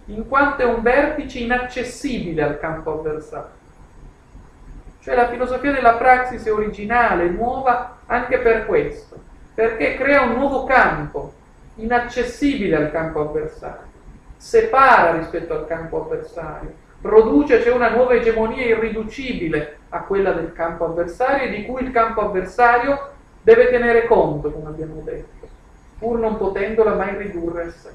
in quanto è un vertice inaccessibile al campo avversario. Cioè la filosofia della praxis è originale, nuova anche per questo, perché crea un nuovo campo, inaccessibile al campo avversario, separa rispetto al campo avversario, produce cioè una nuova egemonia irriducibile a quella del campo avversario e di cui il campo avversario deve tenere conto, come abbiamo detto, pur non potendola mai ridurre a sé.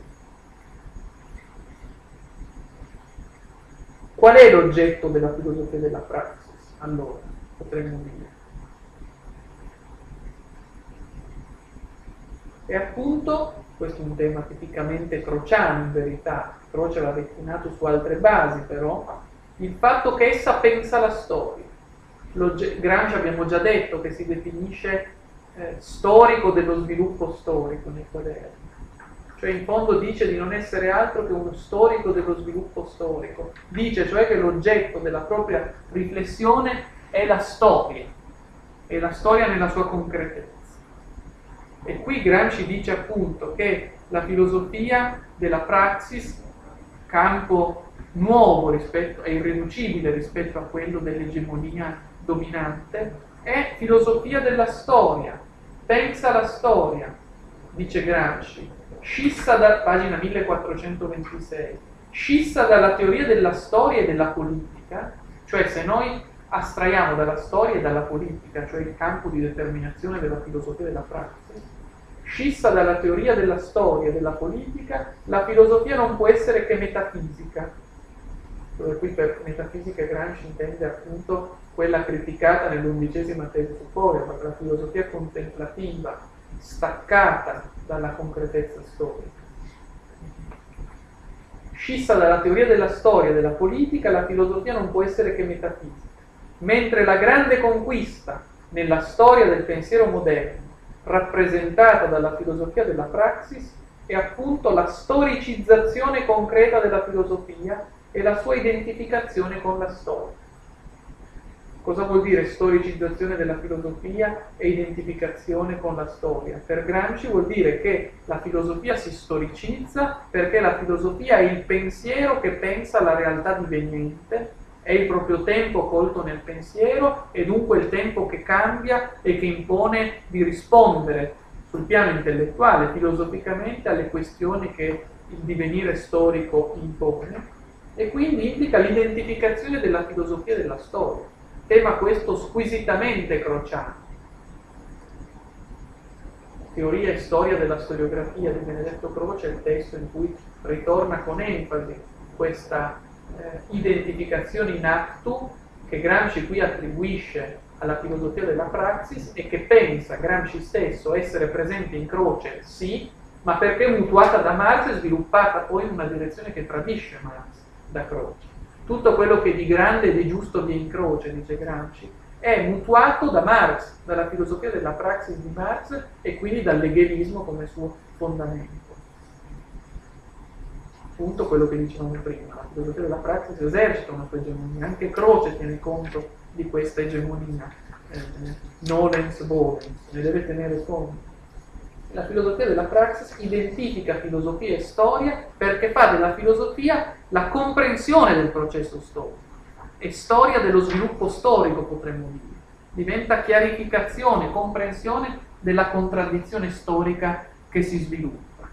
Qual è l'oggetto della filosofia della praxis? Allora, potremmo dire. E appunto, questo è un tema tipicamente crociano in verità, Croce l'ha declinato su altre basi però, il fatto che essa pensa la storia. Gramsci abbiamo già detto che si definisce eh, storico dello sviluppo storico nei quaderni cioè in fondo dice di non essere altro che uno storico dello sviluppo storico, dice cioè che l'oggetto della propria riflessione è la storia, è la storia nella sua concretezza. E qui Gramsci dice appunto che la filosofia della praxis, campo nuovo rispetto, è irriducibile rispetto a quello dell'egemonia dominante, è filosofia della storia, pensa la storia, dice Gramsci, scissa da pagina 1426, scissa dalla teoria della storia e della politica, cioè se noi astraiamo dalla storia e dalla politica, cioè il campo di determinazione della filosofia della praxis, scissa dalla teoria della storia e della politica, la filosofia non può essere che metafisica. Dove qui per metafisica Gramsci intende appunto quella criticata nell'undicesima tesi su Foria, la filosofia contemplativa, staccata dalla concretezza storica. Scissa dalla teoria della storia e della politica, la filosofia non può essere che metafisica, mentre la grande conquista nella storia del pensiero moderno, rappresentata dalla filosofia della praxis, è appunto la storicizzazione concreta della filosofia e la sua identificazione con la storia. Cosa vuol dire storicizzazione della filosofia e identificazione con la storia? Per Gramsci vuol dire che la filosofia si storicizza perché la filosofia è il pensiero che pensa la realtà diveniente, è il proprio tempo colto nel pensiero e dunque il tempo che cambia e che impone di rispondere sul piano intellettuale, filosoficamente, alle questioni che il divenire storico impone e quindi implica l'identificazione della filosofia della storia tema questo squisitamente crociano. Teoria e storia della storiografia di Benedetto Croce è il testo in cui ritorna con enfasi questa eh, identificazione in atto che Gramsci qui attribuisce alla filosofia della praxis e che pensa Gramsci stesso essere presente in Croce, sì, ma perché mutuata da Marx e sviluppata poi in una direzione che tradisce Marx da Croce tutto quello che di grande e di giusto vi incrocia, dice Gramsci, è mutuato da Marx, dalla filosofia della praxis di Marx e quindi dall'eghelismo come suo fondamento. Appunto quello che dicevamo prima, la filosofia della praxis esercita una sua egemonia, anche Croce tiene conto di questa egemonia, eh, nolens volens, ne deve tenere conto. La filosofia della praxis identifica filosofia e storia perché fa della filosofia la comprensione del processo storico e storia dello sviluppo storico, potremmo dire. Diventa chiarificazione, comprensione della contraddizione storica che si sviluppa.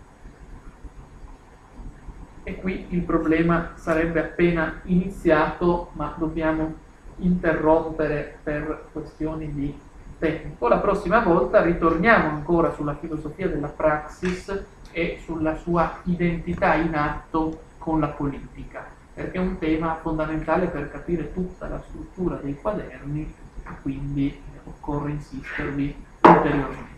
E qui il problema sarebbe appena iniziato, ma dobbiamo interrompere per questioni di tempo. La prossima volta ritorniamo ancora sulla filosofia della praxis e sulla sua identità in atto con la politica, perché è un tema fondamentale per capire tutta la struttura dei quaderni e quindi eh, occorre insistervi ulteriormente.